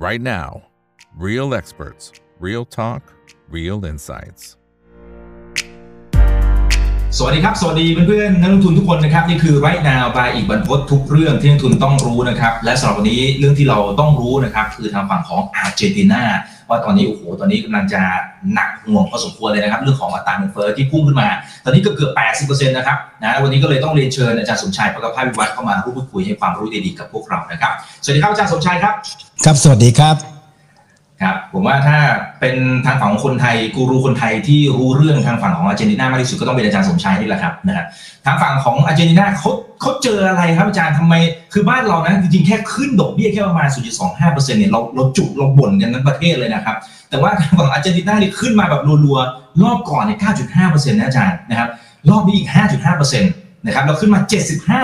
right now. Real experts, real talk, real insights. สวัสดีครับ สวัสดีเพื่อนๆนักลงทุนทุกคนนะครับ นี่คือไรนาวบายอีกบรรพททุกเรื่องที่นักลงทุนต้องรู้นะครับ และสำหรับวันนี้เรื่องที่เราต้องรู้นะครับ คือทางฝั่งของอาร์เจนตินา ว่าตอนนี้โอ้โหตอนนี้กำลังจะหนักห่วงพอสมควรเลยนะครับเรื่องของอัตราเงินเฟ้อที่พุ่งขึ้นมา ตอนนี้ก็เกือบ 80%นะครับนะวันนี้ก็เลยต้องเรียนเชิญอาจารย์สมชายประกภาวิวัฒน์เข้ามาพูดคุยให้ความรู้ดีๆกับพวกเรานะครับสวัสดีครับอาจารย์สมชายครับ ครับสวัสดีครับ ครับผมว่าถ้าเป็นทางฝั่งของคนไทยกูรูคนไทยที่รู้เรื่องทางฝั่งของอาร์เจนตินามากที่สุดก็ต้องเป็นอาจารย์สมชายนี่แหละครับนะครับทางฝั่งของอาร์เจนตินาเขาเขาเจออะไรครับอาจารย์ทำไม คือบ้านเรานะจริงๆแค่ขึ้นดอกเบี้ยแค่ประมาณ 0.25%เนี่ยเราเราจุกเราบ่นกันทั้งประเทศเลยนะครับแต่ว่าทางฝั่งอาร์เจนตินานี่ขึ้นมาแบบรัวๆรอบก่อนเนี่ย 9.5%นะอาจารย์นะครับรอบนี้อีก 5.5%นะครับเราขึ้นมา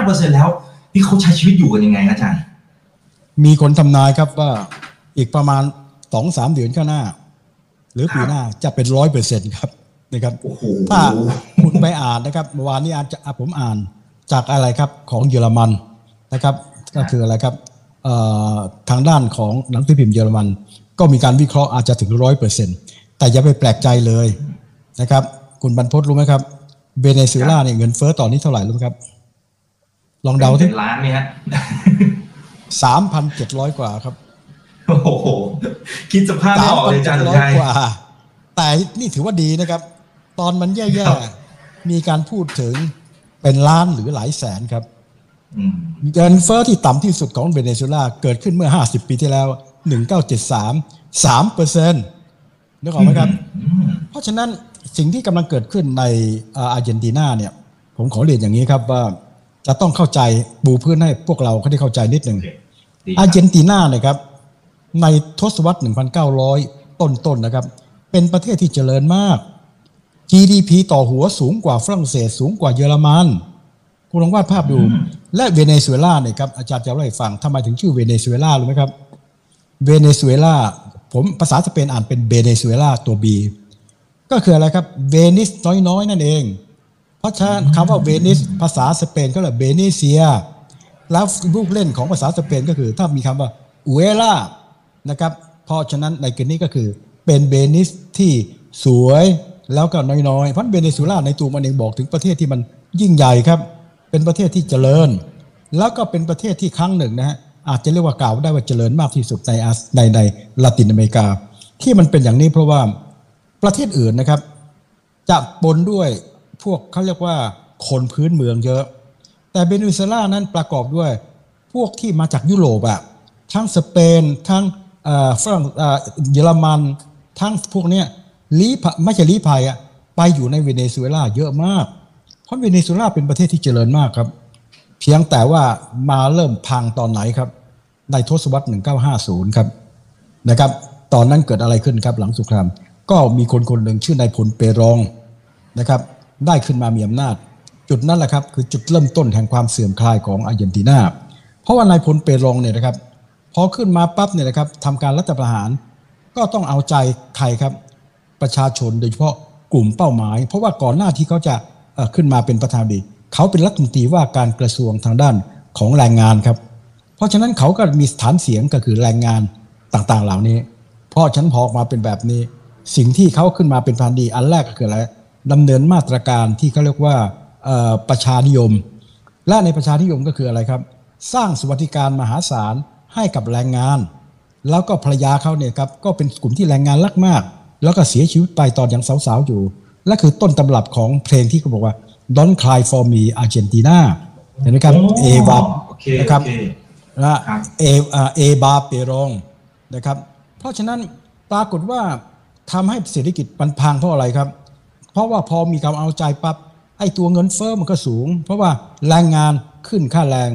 75%แล้วนี่เขาใช้ชีวิตอยู่กันยังไงอาจารย์ มีคนทำนายครับว่าอีกประมาณ สองสามเดือนข้างหน้า หรือปีหน้าจะเป็นร้อยเปอร์เซ็นต์ครับนะครับโอ้โหถ้าคุณไปอ่านนะครับเมื่อวานนี้อาจจะอะผมอ่านจากอะไรครับของเยอรมันนะครับ ก็คืออะไรครับเอ่อทางด้านของหนังสือพิมพ์เยอรมัน ก็มีการวิเคราะห์อาจจะถึงร้อยเปอร์เซ็นต์แต่อย่าไปแปลกใจเลยนะครับ คุณบรรพตรู้ไหมครับเวเนซุเอลาเนี่ยเงินเฟ้อตอนนี้เท่าไหร่รู้ไหมครับ ลองเดาที่เป็นล้านไหมฮะสามพันเจ็ดร้อยกว่าครับ โอ้โห คิดสภาพไม่ออกเลยอาจารย์สมร้อยชายกว่าแต่นี่ถือว่าดีนะครับ ตอนมันแย่ครับๆมีการพูดถึงเป็นล้านหรือหลายแสนครับอืมเงินเฟ้อที่ต่ำที่สุดของเวเนซุเอลาเกิดขึ้นเมื่อ 50 ปีที่แล้ว 1973 3เปอร์เซ็นต์นึกออกไหมครับ เพราะฉะนั้นสิ่งที่กำลังเกิดขึ้นในเอ่ออาร์เจนตินาเนี่ย ผมขอเรียนอย่างนี้ครับว่าจะต้องเข้าใจปูพื้นให้พวกเราเขาได้เข้าใจนิดหนึ่งโอเคดีคอารับร์เจนตินาเนี่ยครับ ในทศวรรษ 1,900 ต้นๆนนะครับ เป็นประเทศที่เจริญมาก GDP ต่อหัวสูงกว่าฝรั่งเศส สูงกว่าเยอรมันคุณลองวาดภาพดู และเวเนซุเอลาเนี่ยครับอาจารย์จะเล่าให้ฟังทำไมถึงชื่อเวเนซุเอลารู้ไหมครับ เวเนซุเอลาผมภาษาสเปนอ่านเป็นเบเนซุเอลาตัว B ก็คืออะไรครับเวนิสน้อยๆ นั่นเอง เพราะฉะนั้นคำว่าเวนิสภาษาสเปนก็เลยเบเนเซีย แล้วลูกเล่นของภาษาสเปนก็คือ ถ้ามีคำว่าอุเอล่า นะครับ เพราะฉะนั้นในกรณีก็คือเป็นเบนิสที่สวยแล้วก็น้อยๆ เพราะเบเนซุเอลาในตัวมันเองบอกถึงประเทศที่มันยิ่งใหญ่ครับ เป็นประเทศที่เจริญ แล้วก็เป็นประเทศที่ครั้งหนึ่งนะฮะอาจจะเรียกว่ากล่าวได้ว่าเจริญมากที่สุดในอาในในลาตินอเมริกา ที่มันเป็นอย่างนี้เพราะว่าประเทศอื่นนะครับ จะปนด้วยพวกเขาเรียกว่าคนพื้นเมืองเยอะ แต่เบเนซุเอลานั้นประกอบด้วยพวกที่มาจากยุโรปอะทั้งสเปนทั้ง ฝรั่งเอ่อเยอรมันทั้งพวกเนี้ยลี้ไม่ใช่ลี้ภัยอะไปอยู่ในเวเนซุเอลาเยอะมาก เพราะเวเนซุเอลาเป็นประเทศที่เจริญมากครับ เพียงแต่ว่ามาเริ่มพังตอนไหนครับ ในทศวรรษ 1950 ครับนะครับ ตอนนั้นเกิดอะไรขึ้นครับหลังสงคราม ก็มีคนคนหนึ่งชื่อนายพลเปรองนะครับ ได้ขึ้นมามีอำนาจ จุดนั้นแหละครับคือจุดเริ่มต้นแห่งความเสื่อมคลายของอาร์เจนตินาเพราะว่านายพลเปรองเนี่ยนะครับ พอขึ้นมาปั๊บเนี่ยนะครับทำการรัฐประหาร ก็ต้องเอาใจใครครับ ประชาชนโดยเฉพาะกลุ่มเป้าหมาย เพราะว่าก่อนหน้าที่เขาจะขึ้นมาเป็นประธานดีเขาเป็นรัฐมนตรีว่าการกระทรวงทางด้านของแรงงานครับ เพราะฉะนั้นเขาก็มีฐานเสียงก็คือแรงงานต่างๆ เหล่านี้ เพราะฉะนันพอออกมาเป็นแบบนี้ สิ่งที่เขาขึ้นมาเป็นพันดีอันแรกก็คืออะไรดำเนินมาตรการที่เขาเรียกว่าประชานิยม และในประชานิยมก็คืออะไรครับ สร้างสวัสดิการมหาศาล ให้กับแรงงาน แล้วก็ภรรยาเขาเนี่ยครับก็เป็นกลุ่มที่แรงงานรักมาก แล้วก็เสียชีวิตไปตอนยังสาวๆอยู่ และคือต้นตำรับของเพลงที่เขาบอกว่า Don't cry for me Argentina เห็นไหมครับโอ้เอวาโอเคนะครับโอเคนะครับเออ่าเอบาเปรองนะครับ เพราะฉะนั้นปรากฏว่าทำให้เศรษฐกิจมันพังเพราะอะไรครับ เพราะว่าพอมีการเอาใจปั๊บไอ้ตัวเงินเฟ้อมันก็สูง เพราะว่าแรงงานขึ้นค่าแรง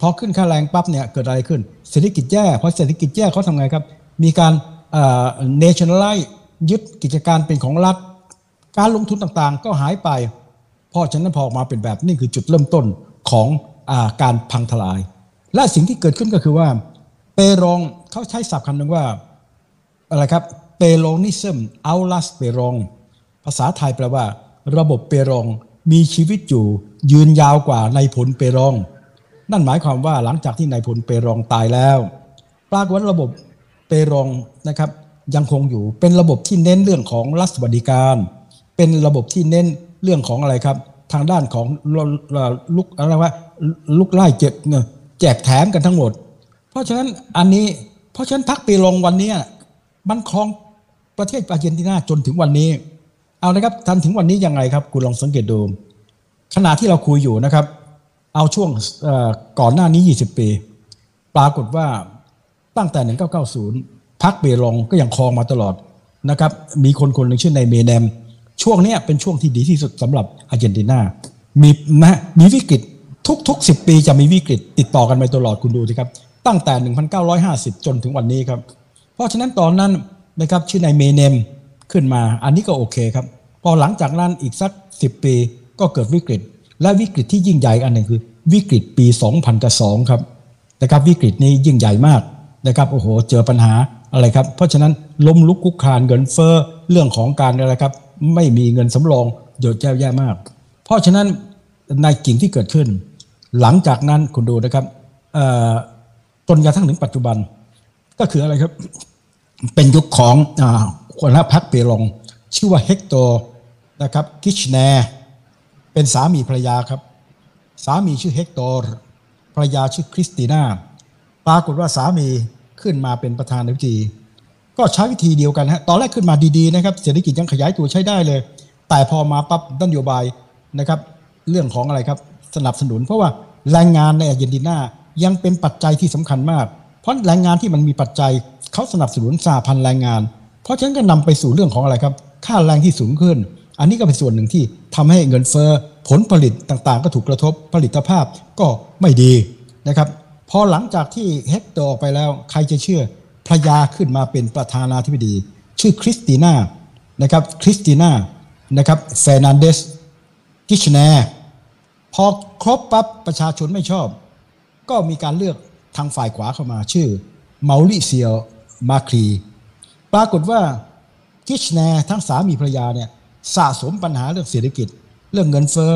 พอขึ้นค่าแรงปั๊บเนี่ยเกิดอะไรขึ้นเศรษฐกิจแย่พอเศรษฐกิจแย่เขาทำไงครับ มีการเอ่อ nationalize ยึดกิจการเป็นของรัฐ การลงทุนต่างๆ ก็หายไป เพราะฉะนั้นพอออกมาเป็นแบบนี่คือจุดเริ่มต้นของอการพังทลาย และสิ่งที่เกิดขึ้นก็คือว่า เปรองเขาใช้ศัพท์คำหนึ่งว่าอะไรครับเปโลนิซึมอัลลัสเปรองภาษาไทยแปลว่า ระบบเปรองมีชีวิตอยู่ยืนยาวกว่าในายพลเปรอง นั่นหมายความว่าหลังจากที่นายพลเปรองตายแล้ว ปรากฏระบบเปรองนะครับยังคงอยู่เป็นระบบที่เน้นเรื่องของรัฐสวัสดิการ เป็นระบบที่เน้นเรื่องของอะไรครับ ทางด้านของลุกอะไรว่าลุกไล่เจ็บแจกแถมกันทั้งหมด เพราะฉะนั้นอันนี้เพราะฉะนั้นพักเปรองวันนี้มันครองประเทศอาร์เจนตินาจนถึงวันนี้ เอานะครับทันถึงวันนี้ยังไงครับ คุณลองสังเกตดูขณะที่เราคุยอยู่นะครับ เอาช่วงก่อนหน้านี้ 20 ปี ปรากฏว่าตั้งแต่ 1990พักเบรองก็ยังครองมาตลอดนะครับ มีคนคนหนึ่งชื่อในเมเนม ช่วงนี้เป็นช่วงที่ดีที่สุดสำหรับอาร์เจนตินา มีนะมีวิกฤตทุกๆ 10 ปีจะมีวิกฤตติดต่อกันไปตลอดคุณดูสิครับ ตั้งแต่ 1950 จนถึงวันนี้ครับ เพราะฉะนั้นตอนนั้นนะครับชื่อนายเมเนมขึ้นมา อันนี้ก็โอเคครับ พอหลังจากนั้นอีกสัก 10 ปีก็เกิดวิกฤต และวิกฤตที่ยิ่งใหญ่อันหนึ่งคือ วิกฤตปี 2002ครับนะครับวิกฤตนี้ยิ่งใหญ่มากนะครับโอ้โหเจอปัญหาอะไรครับเพราะฉะนั้นล้มลุกคุกคานเงินเฟ้อเรื่องของการอะไรครับไม่มีเงินสำรองเยอะแยะแย่มาก เพราะฉะนั้นในกิ่งที่เกิดขึ้น หลังจากนั้นคุณดูนะครับจนกระทั่งถึงปัจจุบัน ก็คืออะไรครับ เป็นยุคของคนละพักเปรอง ชื่อว่าเฮกโตนะครับกิชแน เป็นสามีภรรยาครับ สามีชื่อเฮกโตภรรยาชื่อคริสติน่าปรากฏว่าสามีขึ้นมาเป็นประธานาธิบดีก็ใช้วิธีเดียวกันฮะตอนแรกขึ้นมาดีๆนะครับ เศรษฐกิจยังขยายตัวใช้ได้เลย แต่พอมาปั๊บนโยบายนะครับ เรื่องของอะไรครับสนับสนุน เพราะว่าแรงงานในอาร์เจนตินายังเป็นปัจจัยที่สำคัญมาก เพราะแรงงานที่มันมีปัจจัยเขาสนับสนุนสาพันแรงงาน เพราะฉะนั้นก็นำไปสู่เรื่องของอะไรครับ ค่าแรงที่สูงขึ้น อันนี้ก็เป็นส่วนหนึ่งที่ทำให้เงินเฟ้อผลผลิตต่างๆ ก็ถูกกระทบผลิตภาพก็ไม่ดีนะครับพอหลังจากที่เฮกเตอร์ออกไปแล้ว ใครจะเชื่อพระยาขึ้นมาเป็นประธานาธิบดี ชื่อคริสติน่านะครับคริสติน่านะครับเฟร์นันเดสกิชแนพอครบปั๊บประชาชนไม่ชอบ ก็มีการเลือกทางฝ่ายขวาเข้ามาชื่อเมาริซิโอมากรีปรากฏว่ากิชแนทั้งสามีภรรยาเนี่ย สะสมปัญหาเรื่องเศรษฐกิจ เรื่องเงินเฟ้อ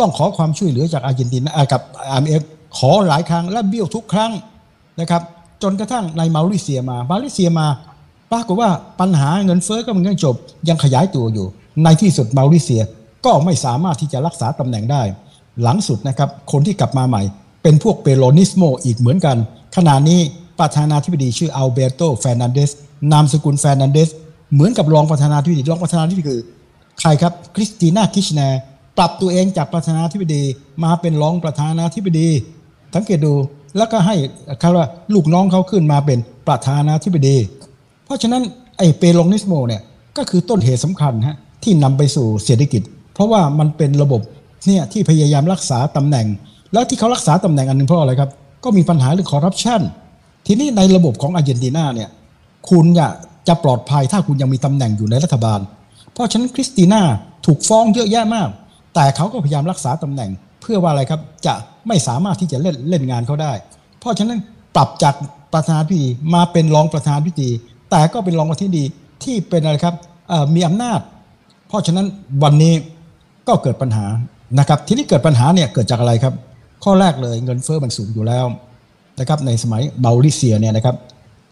ต้องขอความช่วยเหลือจากอาร์เจนตินากับ IMF ขอหลายครั้งและเบี้ยวทุกครั้งนะครับจนกระทั่งในเมาริซิโอมาเมาริซิโอมา ปรากฏว่าปัญหาเงินเฟ้อก็มันยังจบ ยังขยายตัวอยู่ ในที่สุดเมาริซิโอก็ไม่สามารถที่จะรักษาตำแหน่งได้ หลังสุดนะครับคนที่กลับมาใหม่ เป็นพวกเปโรนิสโมอีกเหมือนกัน ขณะนี้ประธานาธิบดีชื่ออัลเบร์โตเฟร์นันเดสนามสกุลเฟร์นันเดสเหมือนกับรองประธานาธิบดีรองประธานาธิบดีคือ ใครครับคริสติน่ากิชแนปรับตัวเองจากประธานาธิบดีมาเป็นรองประธานาธิบดีสังเกตดูแล้วก็ให้คาว่าลูกน้องเขาขึ้นมาเป็นประธานาธิบดี เพราะฉะนั้นไอ้เปโรนิสโมเนี่ยก็คือต้นเหตุสำคัญฮะที่นำไปสู่เศรษฐกิจ เพราะว่ามันเป็นระบบเนี่ยที่พยายามรักษาตำแหน่ง แล้วที่เขารักษาตำแหน่งอันหนึ่งเพราะอะไรครับ ก็มีปัญหาเรื่องคอร์รัปชันทีนี้ในระบบของอาร์เจนตินาเนี่ยคุณจะจะปลอดภัยถ้าคุณยังมีตำแหน่งอยู่ในรัฐบาล เพราะฉะนั้นคริสติน่าถูกฟ้องเยอะแยะมาก แต่เขาก็พยายามรักษาตำแหน่ง เพื่อว่าอะไรครับจะไม่สามารถที่จะเล่นเล่นงานเขาได้ เพราะฉะนั้นปรับจากประธานาธิบดีมาเป็นรองประธานาธิบดีแต่ก็เป็นรองประธานาธิบดีที่เป็นอะไรครับมีอำนาจ เพราะฉะนั้นวันนี้ก็เกิดปัญหานะครับ ทีนี้เกิดปัญหาเนี่ยเกิดจากอะไรครับ ข้อแรกเลยเงินเฟ้อมันสูงอยู่แล้วนะครับในสมัยเมาริซิโอเนี่ยนะครับ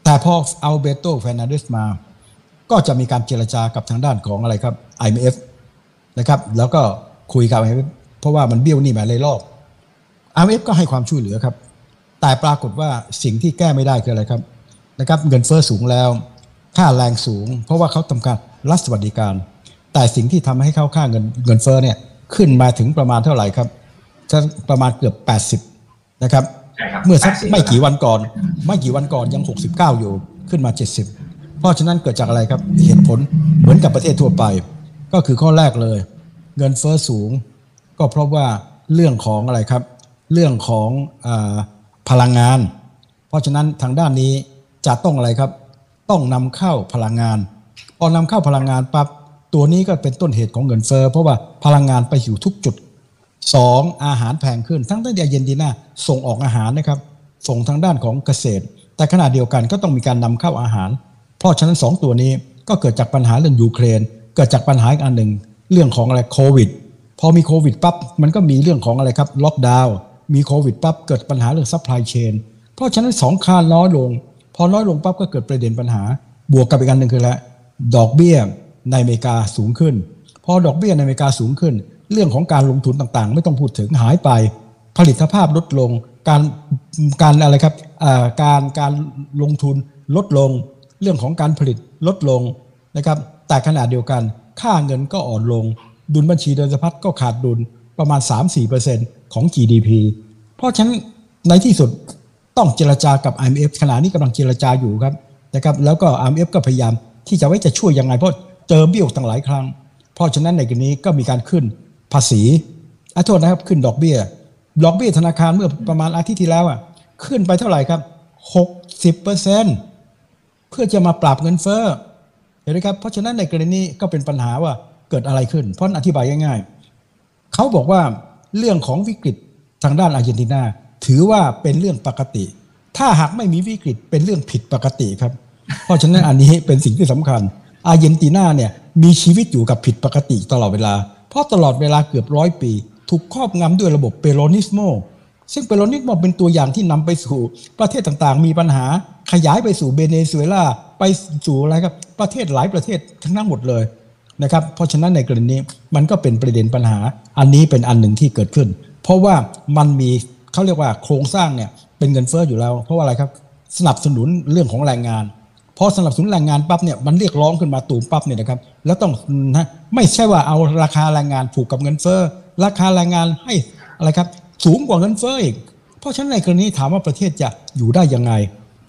แต่พอเอาเบโตแฟนาเดสมา ก็จะมีการเจรจากับทางด้านของอะไรครับ IMF นะครับแล้วก็คุยกับ IMF เพราะว่ามันเบี้ยวหนี้มาเลยรอบ IMF ก็ให้ความช่วยเหลือครับ แต่ปรากฏว่าสิ่งที่แก้ไม่ได้คืออะไรครับนะครับเงินเฟอ้อสูงแล้ว ค่าแรงสูง เพราะว่าเขาทำการรัฐสวัสดิการ แต่สิ่งที่ทำให้เข้าค่าเงินเงินเฟอ้อเนี่ยขึ้นมาถึงประมาณเท่าไหร่ครับจะประมาณเกือบ 80 นะครับ เมื่อสักไม่กี่วันก่อน ไม่กี่วันก่อนยัง 69 อยู่ขึ้นมา 70 เพราะฉะนั้นเกิดจากอะไรครับเหตุผลเหมือนกับประเทศทั่วไป ก็คือข้อแรกเลย เงินเฟอ้อสูง ก็เพราะว่าเรื่องของอะไรครับ เรื่องของอพลังงาน เพราะฉะนั้นทางด้านนี้จะต้องอะไรครับ ต้องนำเข้าพลังงานพอนำเข้าพลังงานปั๊บตัวนี้ก็เป็นต้นเหตุของเงินเฟอ้อเพราะว่าพลังงานไปอยู่ทุกจุด 2. อาหารแพงขึ้น ทั้งตั้งแต่เย็นดีหน้าส่งออกอาหารนะครับ ส่งทางด้านของเกษตร แต่ขณะเดียวกันก็ต้องมีการนำเข้าอาหาร เพราะฉะนั้น 2 ตัวนี้ก็เกิดจากปัญหาเรื่องยูเครน เกิดจากปัญหาอีกอันหนึ่งเรื่องของอะไรโควิด พอมีโควิดปั๊บมันก็มีเรื่องของอะไรครับล็อกดาวน์มีโควิดปั๊บเกิดปัญหาเรื่อง supply chain เพราะฉะนั้นสองคานน้อยลง พอน้อยลงปั๊บก็เกิดประเด็นปัญหา บวกกับอีกอันหนึ่งคือแล้วดอกเบี้ยในอเมริกาสูงขึ้น พอดอกเบี้ยในอเมริกาสูงขึ้น เรื่องของการลงทุนต่างๆ ไม่ต้องพูดถึงหายไป ผลิตภาพลดลง การการอะไรครับการการลงทุนลดลง เรื่องของการผลิตลดลงนะครับ แต่ขณะเดียวกันค่าเงินก็อ่อนลง ดุลบัญชีเดินสะพัดก็ขาดดุลประมาณ 3-4%ของ GDP เพราะฉะนั้นในที่สุดต้องเจรจากับ IMF ขณะนี้กำลังเจรจาอยู่ครับนะครับ แล้วก็ IMF ก็พยายามที่จะไว้จะช่วยยังไงเพราะเจอเบี้ยวตั้งหลายครั้ง เพราะฉะนั้นในกรณีก็มีการขึ้นภาษีอะโทษนะครับขึ้นดอกเบี้ย ดอกเบี้ยธนาคารเมื่อประมาณอาทิตย์ที่แล้วอะขึ้นไปเท่าไหร่ครับ 60เปอร์เซ็นต์ เพื่อจะมาปราบเงินเฟ้อเห็นไหมครับเพราะฉะนั้นในกรณีก็เป็นปัญหาว่าเกิดอะไรขึ้น เพราะอธิบายง่ายๆเขาบอกว่าเรื่องของวิกฤตทางด้านอาร์เจนตินา ถือว่าเป็นเรื่องปกติ ถ้าหากไม่มีวิกฤตเป็นเรื่องผิดปกติครับ เพราะฉะนั้นอันนี้เป็นสิ่งที่สำคัญ อาร์เจนตินาเนี่ยมีชีวิตอยู่กับผิดปกติตลอดเวลา เพราะตลอดเวลาเกือบร้อยปี ถูกครอบงำด้วยระบบเปโรนิสโมซึ่งเปโรนิสโมเป็นตัวอย่างที่นำไปสู่ประเทศต่างๆ มีปัญหา ขยายไปสู่เบเนซุเอลาไปสู่อะไรครับประเทศหลายประเทศทั้งนั้นหมดเลยนะครับเพราะฉะนั้นในกรณีนี้มันก็เป็นประเด็นปัญหา อันนี้เป็นอันหนึ่งที่เกิดขึ้น เพราะว่ามันมีเขาเรียกว่าโครงสร้างเนี่ยเป็นเงินเฟ้ออยู่แล้ว เพราะว่าอะไรครับสนับสนุนเรื่องของแรงงานพอสนับสนุนแรงงานปั๊บเนี่ยมันเรียกร้องขึ้นมาตูมปั๊บเนี่ยนะครับแล้วต้องนะไม่ใช่ว่าเอาราคาแรงงานผูกกับเงินเฟ้อราคาแรงงานให้อะไรครับสูงกว่าเงินเฟ้ออีกเพราะฉะนั้นในกรณีถามว่าประเทศจะอยู่ได้ยังไง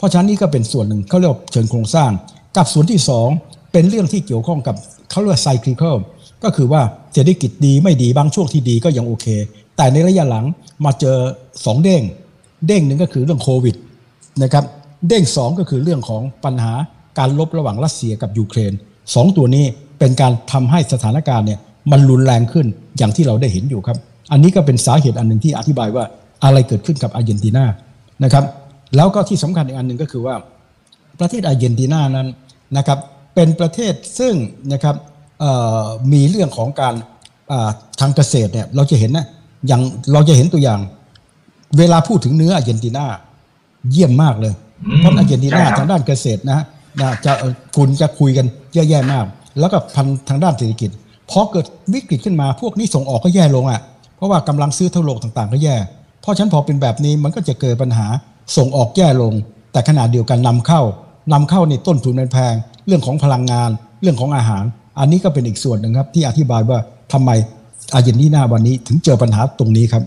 เพราะฉะนั้นนี่ก็เป็นส่วนหนึ่งเขาเรียกเชิงโครงสร้าง กับส่วนที่สองเป็นเรื่องที่เกี่ยวข้องกับเขาเรียกไซคลิคก็คือว่าเศรษฐกิจดีไม่ดีบางช่วงที่ดีก็ยังโอเค แต่ในระยะหลังมาเจอสองเด้ง เด้งหนึ่งก็คือเรื่องโควิดนะครับเด้งสองก็คือเรื่องของปัญหาการลบระหว่างรัสเซียกับยูเครนสองตัวนี้เป็นการทำให้สถานการณ์เนี่ยมันรุนแรงขึ้นอย่างที่เราได้เห็นอยู่ครับ อันนี้ก็เป็นสาเหตุอันหนึ่งที่อธิบายว่าอะไรเกิดขึ้นกับอาร์เจนตินานะครับ แล้วก็ที่สำคัญอีกอันหนึ่งก็คือว่าประเทศอาร์เจนตินานั้นนะครับเป็นประเทศซึ่งนะครับเอ่อมีเรื่องของการอ่าทางเกษตรเนี่ยเราจะเห็นนะอย่างเราจะเห็นตัวอย่าง เวลาพูดถึงเนื้ออาร์เจนตินาเยี่ยมมากเลยอืมเพราะอาร์เจนตินาใช่ครับทางด้านเกษตรนะฮะนะจะเอ่อคุณจะคุยกันเยอะแยะมาก แล้วก็พันทางด้านเศรษฐกิจพอเกิดวิกฤตขึ้นมาพวกนี้ส่งออกก็แย่ลงอะเพราะว่ากำลังซื้อทั่วโลกต่างๆ ก็แย่เพราะฉะนันพอเป็นแบบนี้มันก็จะเกิดปัญหา ส่งออกแย่ลง แต่ขนาดเดียวกันนำเข้านำเข้าในต้นทุนมันแพง เรื่องของพลังงาน เรื่องของอาหาร อันนี้ก็เป็นอีกส่วนหนึ่งครับ ที่อธิบายว่าทำไมอาเจนตินาวันนี้ถึงเจอปัญหาตรงนี้ครับ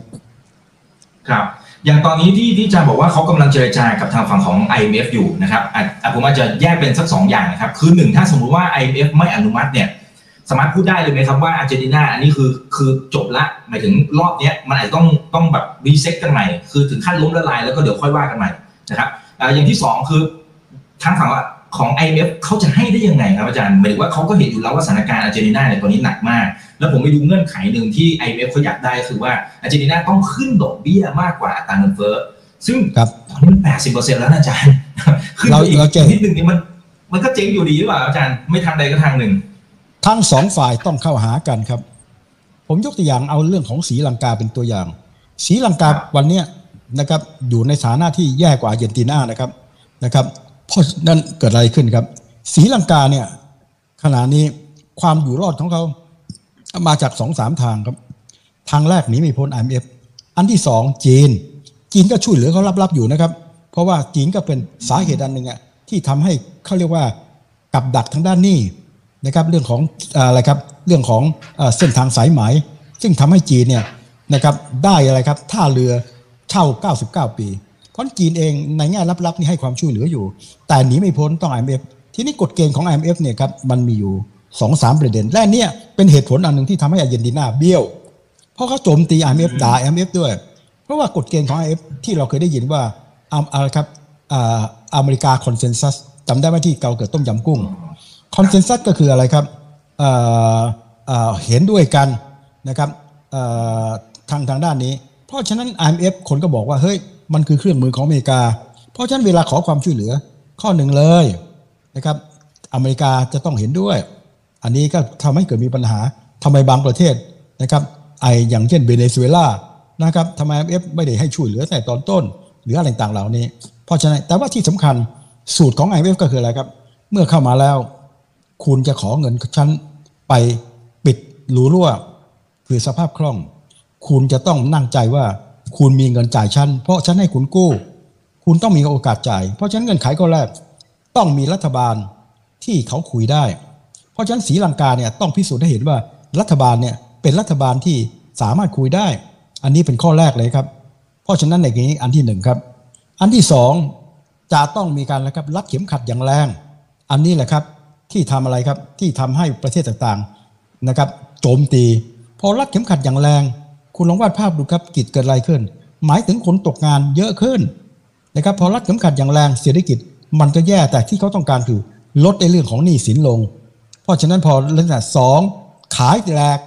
ครับอย่างตอนนี้ที่ที่อาจารย์บอกว่าเขากำลังเจรจากับทางฝั่งของ IMF อยู่นะครับอะผมอาจจะแยกเป็นสักสองอย่างนะครับ คือหนึ่งถ้าสมมุติว่า IMF ไม่อนุมัติเนี่ย สามารถพูดได้เลยไหมครับว่าอาร์เจนตินาอันนี้คือคือจบละหมายถึงรอบเนี้ยมันอาจจะต้องต้องแบบรีเซ็ตกันใหม่คือถึงขั้นล้มละลายแล้วก็เดี๋ยวค่อยว่ากันใหม่นะครับอะอย่างที่สองคือทางฝั่งของ IMF เขาจะให้ได้ยังไงครับอาจารย์หมายถึงว่าเขาก็เห็นอยู่แล้วว่าสถานการณ์อาร์เจนตินาเนี่ยตอนนี้หนักมาก แล้วผมไปดูเงื่อนไขหนึ่งที่ IMF เขาอยากได้คือว่าอาร์เจนตินาต้องขึ้นดอกเบี้ยมากกว่าอัตราเงินเฟ้อซึ่งครับตอนนี้มันแปดสิบเปอร์เซ็นต์แล้วนะอาจารย์ขึ้นเราไปอีกเราจะนิดหนึ่งนี่มันมันก็เจ๊งอยู่ดีหรือเปล่าอาจารย์ไม่ทางใดก็ทางหนึ่ง ทั้งสองฝ่ายต้องเข้าหากันครับ ผมยกตัวอย่างเอาเรื่องของศรีลังกาเป็นตัวอย่างศรีลังกาวันเนี้ยนะครับอยู่ในฐานะที่แย่กว่าอาร์เจนตินานะครับนะครับเพราะนั้นเกิดอะไรขึ้นครับศรีลังกาเนี่ยขณะนี้ความอยู่รอดของเขามาจากสองสามทางครับ ทางแรกหนีไม่พ้น IMF อันที่สองจีน จีนก็ช่วยเหลือเขารับๆอยู่นะครับ เพราะว่าจีนก็เป็นสาเหตุอันหนึ่งอะที่ทำให้เขาเรียกว่ากับดักทางด้านหนี้ นะครับเรื่องของอะไรครับเรื่องของเอ่อเส้นทางสายไหม ซึ่งทำให้จีนเนี่ยนะครับได้อะไรครับท่าเรือเช่า 99 ปีเพราะจีนเองในแง่ลับๆนี่ให้ความช่วยเหลืออยู่ แต่หนีไม่พ้นต้อง IMF ทีนี้กฎเกณฑ์ของ IMF เนี่ยครับมันมีอยู่สองสามประเด็น และเนี่ยเป็นเหตุผลอันหนึ่งที่ทำให้อาร์เจนตินาเบี้ยว เพราะเขาโจมตี IMF ด่า IMF ด้วย เพราะว่ากฎเกณฑ์ของ IMF ที่เราเคยได้ยินว่าออะไรครับอ่าอเมริกาคอนเซนแซสจำได้ไหมที่เกาเกิดต้มยำกุ้ง คอนเซนแซสก็คืออะไรครับเเเห็นด้วยกันนะครับทางทางด้านนี้ เพราะฉะนั้น IMF คนก็บอกว่าเฮ้ยมันคือเครื่องมือของอเมริกา เพราะฉะนั้นเวลาขอความช่วยเหลือข้อหนึ่งเลยนะครับอเมริกาจะต้องเห็นด้วย อันนี้ก็ทำให้เกิดมีปัญหาทำไมบางประเทศนะครับไออย่างเช่นเบเนซุเอลานะครับทำไม IMF ไม่ได้ให้ช่วยเหลือแต่ตอนต้น หรืออะไรต่างๆเหล่านี้ เพราะฉะนั้นแต่ว่าที่สำคัญสูตรของ IMF ก็คืออะไรครับ เมื่อเข้ามาแล้ว คุณจะขอเงินฉันไปปิดหรูรั่ว คือสภาพคล่อง คุณจะต้องนั่งใจว่าคุณมีเงินจ่ายฉันเพราะฉันให้คุณกู้ คุณต้องมีโอกาสจ่าย เพราะชั้นเงินไขก็แรกต้องมีรัฐบาลที่เขาคุยได้ เพราะฉะนั้นศรีลังกาเนี่ยต้องพิสูจน์ให้เห็นว่ารัฐบาลเนี่ยเป็นรัฐบาลที่สามารถคุยได้ อันนี้เป็นข้อแรกเลยครับ เพราะฉะนั้นในนี้อันที่หนึ่งครับ อันที่สองจะต้องมีการนะครับรัดเข็มขัดอย่างแรง อันนี้แหละครับ ที่ทำอะไรครับที่ทำให้ประเทศต่างๆนะครับโจมตี พอรัดเข็มขัดอย่างแรง คุณลองวาดภาพดูครับกิจเกิดอะไรขึ้น หมายถึงคนตกงานเยอะขึ้นนะครับพอรัดเข็มขัดอย่างแรงเศรษฐกิจมันก็แย่แต่ที่เขาต้องการคือลดในเรื่องของหนี้สินลง เพราะฉะนั้นพอลักษณะสองขายแหลก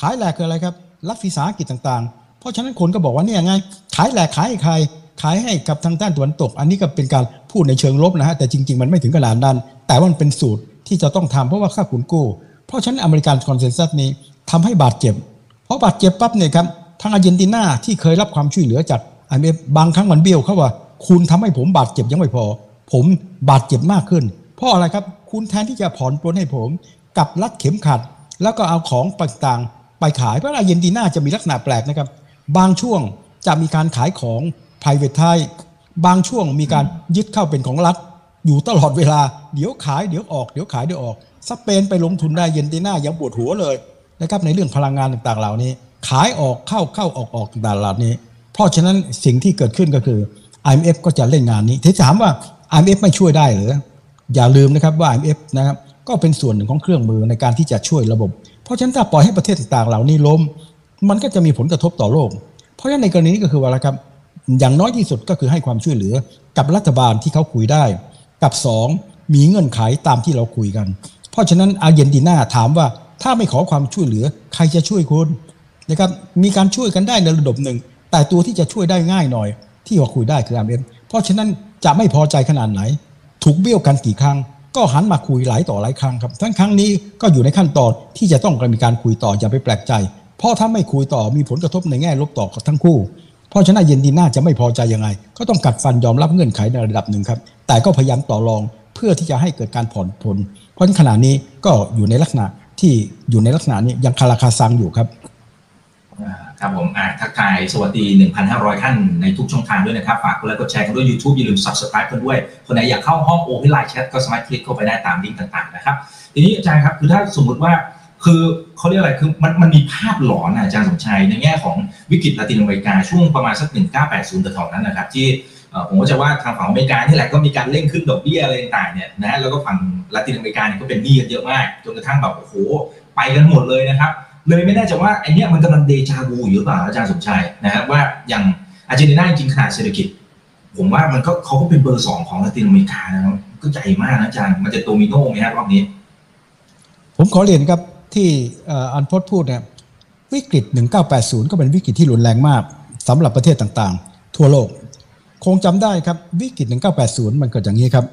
ขายแหลกคืออะไรครับรัฐวิสาหกิจต่างๆ เพราะฉะนั้นคนก็บอกว่าเนี่ยไง ขายแหลกขายให้ใคร ขายให้กับทางด้านตะวันตก อันนี้ก็เป็นการพูดในเชิงลบนะฮะแต่จริง ๆ มันไม่ถึงขนาดนั้น แต่ว่ามันเป็นสูตร ที่จะต้องทำเพราะว่าค่าขุนกู้ เพราะฉะนั้นอเมริกันคอนเซนแซสนี้ทำให้บาดเจ็บ เพราะบาดเจ็บปั๊บเนี่ยครับทางอาร์เจนตินาที่เคยรับความช่วยเหลือจากไอเบางครั้งมันเบี้ยวเขาว่า คุณทำให้ผมบาดเจ็บยังไม่พอ ผมบาดเจ็บมากขึ้น เพราะอะไรครับ คุณแทนที่จะผ่อนปลนให้ผมกับรัดเข็มขัด แล้วก็เอาของต่างๆ ไปขายเพราะอาร์เจนตินาจะมีลักษณะแปลกนะครับ บางช่วงจะมีการขายของ private ไทยบางช่วงมีการยึดเข้าเป็นของรัฐ อยู่ตลอดเวลาเดี๋ยวขายเดี๋ยวออกเดี๋ยวขายเดี๋ยวออกสเปนไปลงทุนได้เยนติน่ายังปวดหัวเลยนะครับในเรื่องพลังงานต่างๆ เหล่านี้ ขายออกเข้าเข้าออกออกต่างๆเหล่านี้ เพราะฉะนั้นสิ่งที่เกิดขึ้นก็คือ IMF ก็จะเล่นงานนี้ที่ถามว่า IMF ไม่ช่วยได้หรืออย่าลืมนะครับว่า IMF นะครับก็เป็นส่วนหนึ่งของเครื่องมือในการที่จะช่วยระบบ เพราะฉะนั้นถ้าปล่อยให้ประเทศต่างๆเหล่านี้ล้ม มันก็จะมีผลกระทบต่อโลก เพราะฉะนั้นในกรณีนี้ก็คือว่าอะไรครับอย่างน้อยที่สุดก็คือให้ความช่วยเหลือกับรัฐบาลที่เขาคุยได้ กับสองมีเงื่อนไขตามที่เราคุยกัน เพราะฉะนั้นอาร์เจนตินาถามว่าถ้าไม่ขอความช่วยเหลือใครจะช่วยคุณนะครับมีการช่วยกันได้ในระดับหนึ่ง แต่ตัวที่จะช่วยได้ง่ายหน่อย ที่ว่าคุยได้คืออาร์เอเพราะฉะนั้นจะไม่พอใจขนาดไหน ถูกเบี้ยวกันกี่ครั้ง ก็หันมาคุยหลายต่อหลายครั้งครับทั้งครั้งนี้ก็อยู่ในขั้นตอนที่จะต้องมีการคุยต่ออย่าไปแปลกใจ เพราะถ้าไม่คุยต่อมีผลกระทบในแง่ลบต่อทั้งคู่ เพราะฉะนั้นเยนดีน่าจะไม่พอใจยังไง ก็ต้องกัดฟันยอมรับเงื่อนไขในระดับหนึ่งครับ แต่ก็พยายามต่อรองเพื่อที่จะให้เกิดการผ่อนปลนเพราะขณะนี้ก็อยู่ในลักษณะที่อยู่ในลักษณะนี้ยังคาราคาซังอยู่ครับครับผมอ่าทักทายสวัสดี 1,500 ท่านในทุกช่องทางด้วยนะครับ ฝากกดไลค์กดแชร์กันด้วย YouTube อย่าลืม Subscribe กันด้วย คนไหนอยากเข้าห้องโอเพนไลน์แชทก็สามารถคลิกเข้าไปได้ตามลิงก์ต่างๆนะครับ ทีนี้อาจารย์ครับ คือถ้าสมมติว่า คือเขาเรียกอะไรคือมันมันมีภาพหลอนอาจารย์สมชัยในแง่ของวิกฤตลาตินอเมริกาช่วงประมาณสัก 1980แถวๆนั้นนะครับที่ผมก็จะว่าทางฝั่งอเมริกานี่แหละก็มีการเร่งขึ้นดอกเบี้ยอะไรต่างเนี่ยนะแล้วก็ฝั่งลาตินอเมริกาเนี่ยก็เป็นหนี้กันเยอะมากจนกระทั่งแบบโอ้โหไปกันหมดเลยนะครับ เลยไม่แน่ใจว่าไอเนี้ยมันกำลังเดจาวูอยู่หรือเปล่าอาจารย์สมชัยนะครับว่าอย่างอาร์เจนตินาจริงขนาดเศรษฐกิจ ผมว่ามันก็เขาก็เป็นเบอร์สองของลาตินอเมริกานะครับก็ใหญ่มากนะอาจารย์มันจะโดมิโนไหมครับรอบนี้ ผมขอเรียนครับ ที่อันพจน์พูดเนี่ยวิกฤต 1980 ก็เป็นวิกฤตที่รุนแรงมากสำหรับประเทศต่างๆ ทั่วโลก คงจำได้ครับวิกฤต 1980 มันเกิดอย่างนี้ครับ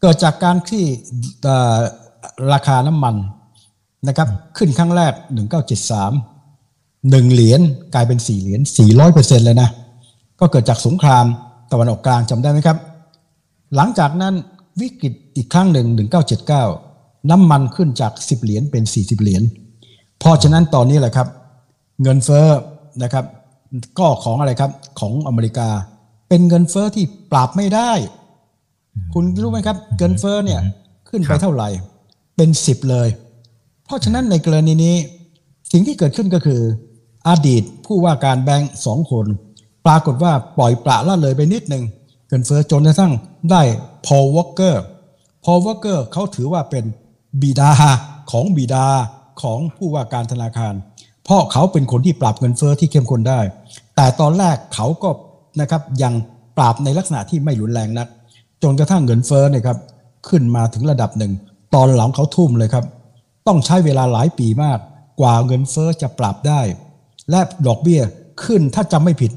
เกิดจากการที่ราคาน้ำมันนะครับขึ้นครั้งแรก 1973 1 เหรียญกลายเป็น 4 เหรียญ 400เปอร์เซ็นต์เลยนะ ก็เกิดจากสงครามตะวันออกกลางจำได้ไหมครับ หลังจากนั้นวิกฤตอีกครั้งหนึ่ง 1979 น้ำมันขึ้นจาก 10 เหรียญเป็น 40 เหรียญเพราะฉะนั้นตอนนี้แหละครับ เงินเฟ้อนะครับ ก็ของอะไรครับของอเมริกา เป็นเงินเฟ้อที่ปราบไม่ได้ คุณรู้ไหมครับ เงินเฟ้อเนี่ยขึ้นไปเท่าไหร่ เป็นสิบเลย เพราะฉะนั้นในกรณีนี้ สิ่งที่เกิดขึ้นก็คือ อดีตผู้ว่าการแบงก์สองคน ปรากฏว่าปล่อยปละละเลยไปนิดหนึ่งเงินเฟ้อจนกระทั่งได้พอลวอลเกอร์พอลวอลเกอร์เขาถือว่าเป็น บิดาของบิดาของผู้ว่าการธนาคาร เพราะเขาเป็นคนที่ปราบเงินเฟ้อที่เข้มข้นได้ แต่ตอนแรกเขาก็นะครับยังปราบในลักษณะที่ไม่รุนแรงนัก จนกระทั่งเงินเฟ้อนะครับขึ้นมาถึงระดับหนึ่ง ตอนหลังเขาทุ่มเลยครับ ต้องใช้เวลาหลายปีมาก กว่าเงินเฟ้อจะปรับได้ และดอกเบี้ยขึ้นถ้าจำไม่ผิด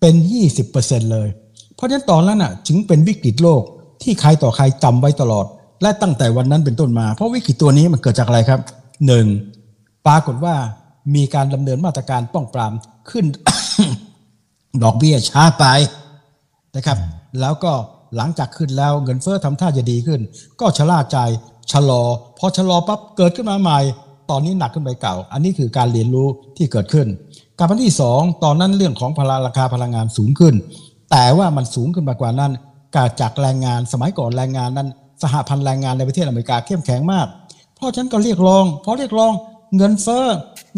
เป็น 20%เลย เพราะฉะนั้นตอนนั้นน่ะจึงเป็นวิกฤตโลกที่ใครต่อใครจำไว้ตลอด และตั้งแต่วันนั้นเป็นต้นมา เพราะวิกฤตตัวนี้มันเกิดจากอะไรครับหนึ่งปรากฏว่ามีการดำเนินมาตรการป้องปรามขึ้น ดอกเบี้ยช้าไปนะครับ แล้วก็หลังจากขึ้นแล้วเงินเฟ้อทำท่าจะดีขึ้น ก็ชะล่าใจชะลอพอชะลอปั๊บเกิดขึ้นมาใหม่ ตอนนี้หนักขึ้นไปเก่า อันนี้คือการเรียนรู้ที่เกิดขึ้นกับอันที่สองตอนนั้นเรื่องของพลาราคาพลังงานสูงขึ้น แต่ว่ามันสูงขึ้นมากว่านั้นการจากแรงงานสมัยก่อนแรงงานนั้น สหพันธ์แรงงานในประเทศอเมริกาเข้มแข็งมาก เพราะฉะนั้นก็เรียกร้องเพอเรียกร้องเงินเฟ้อ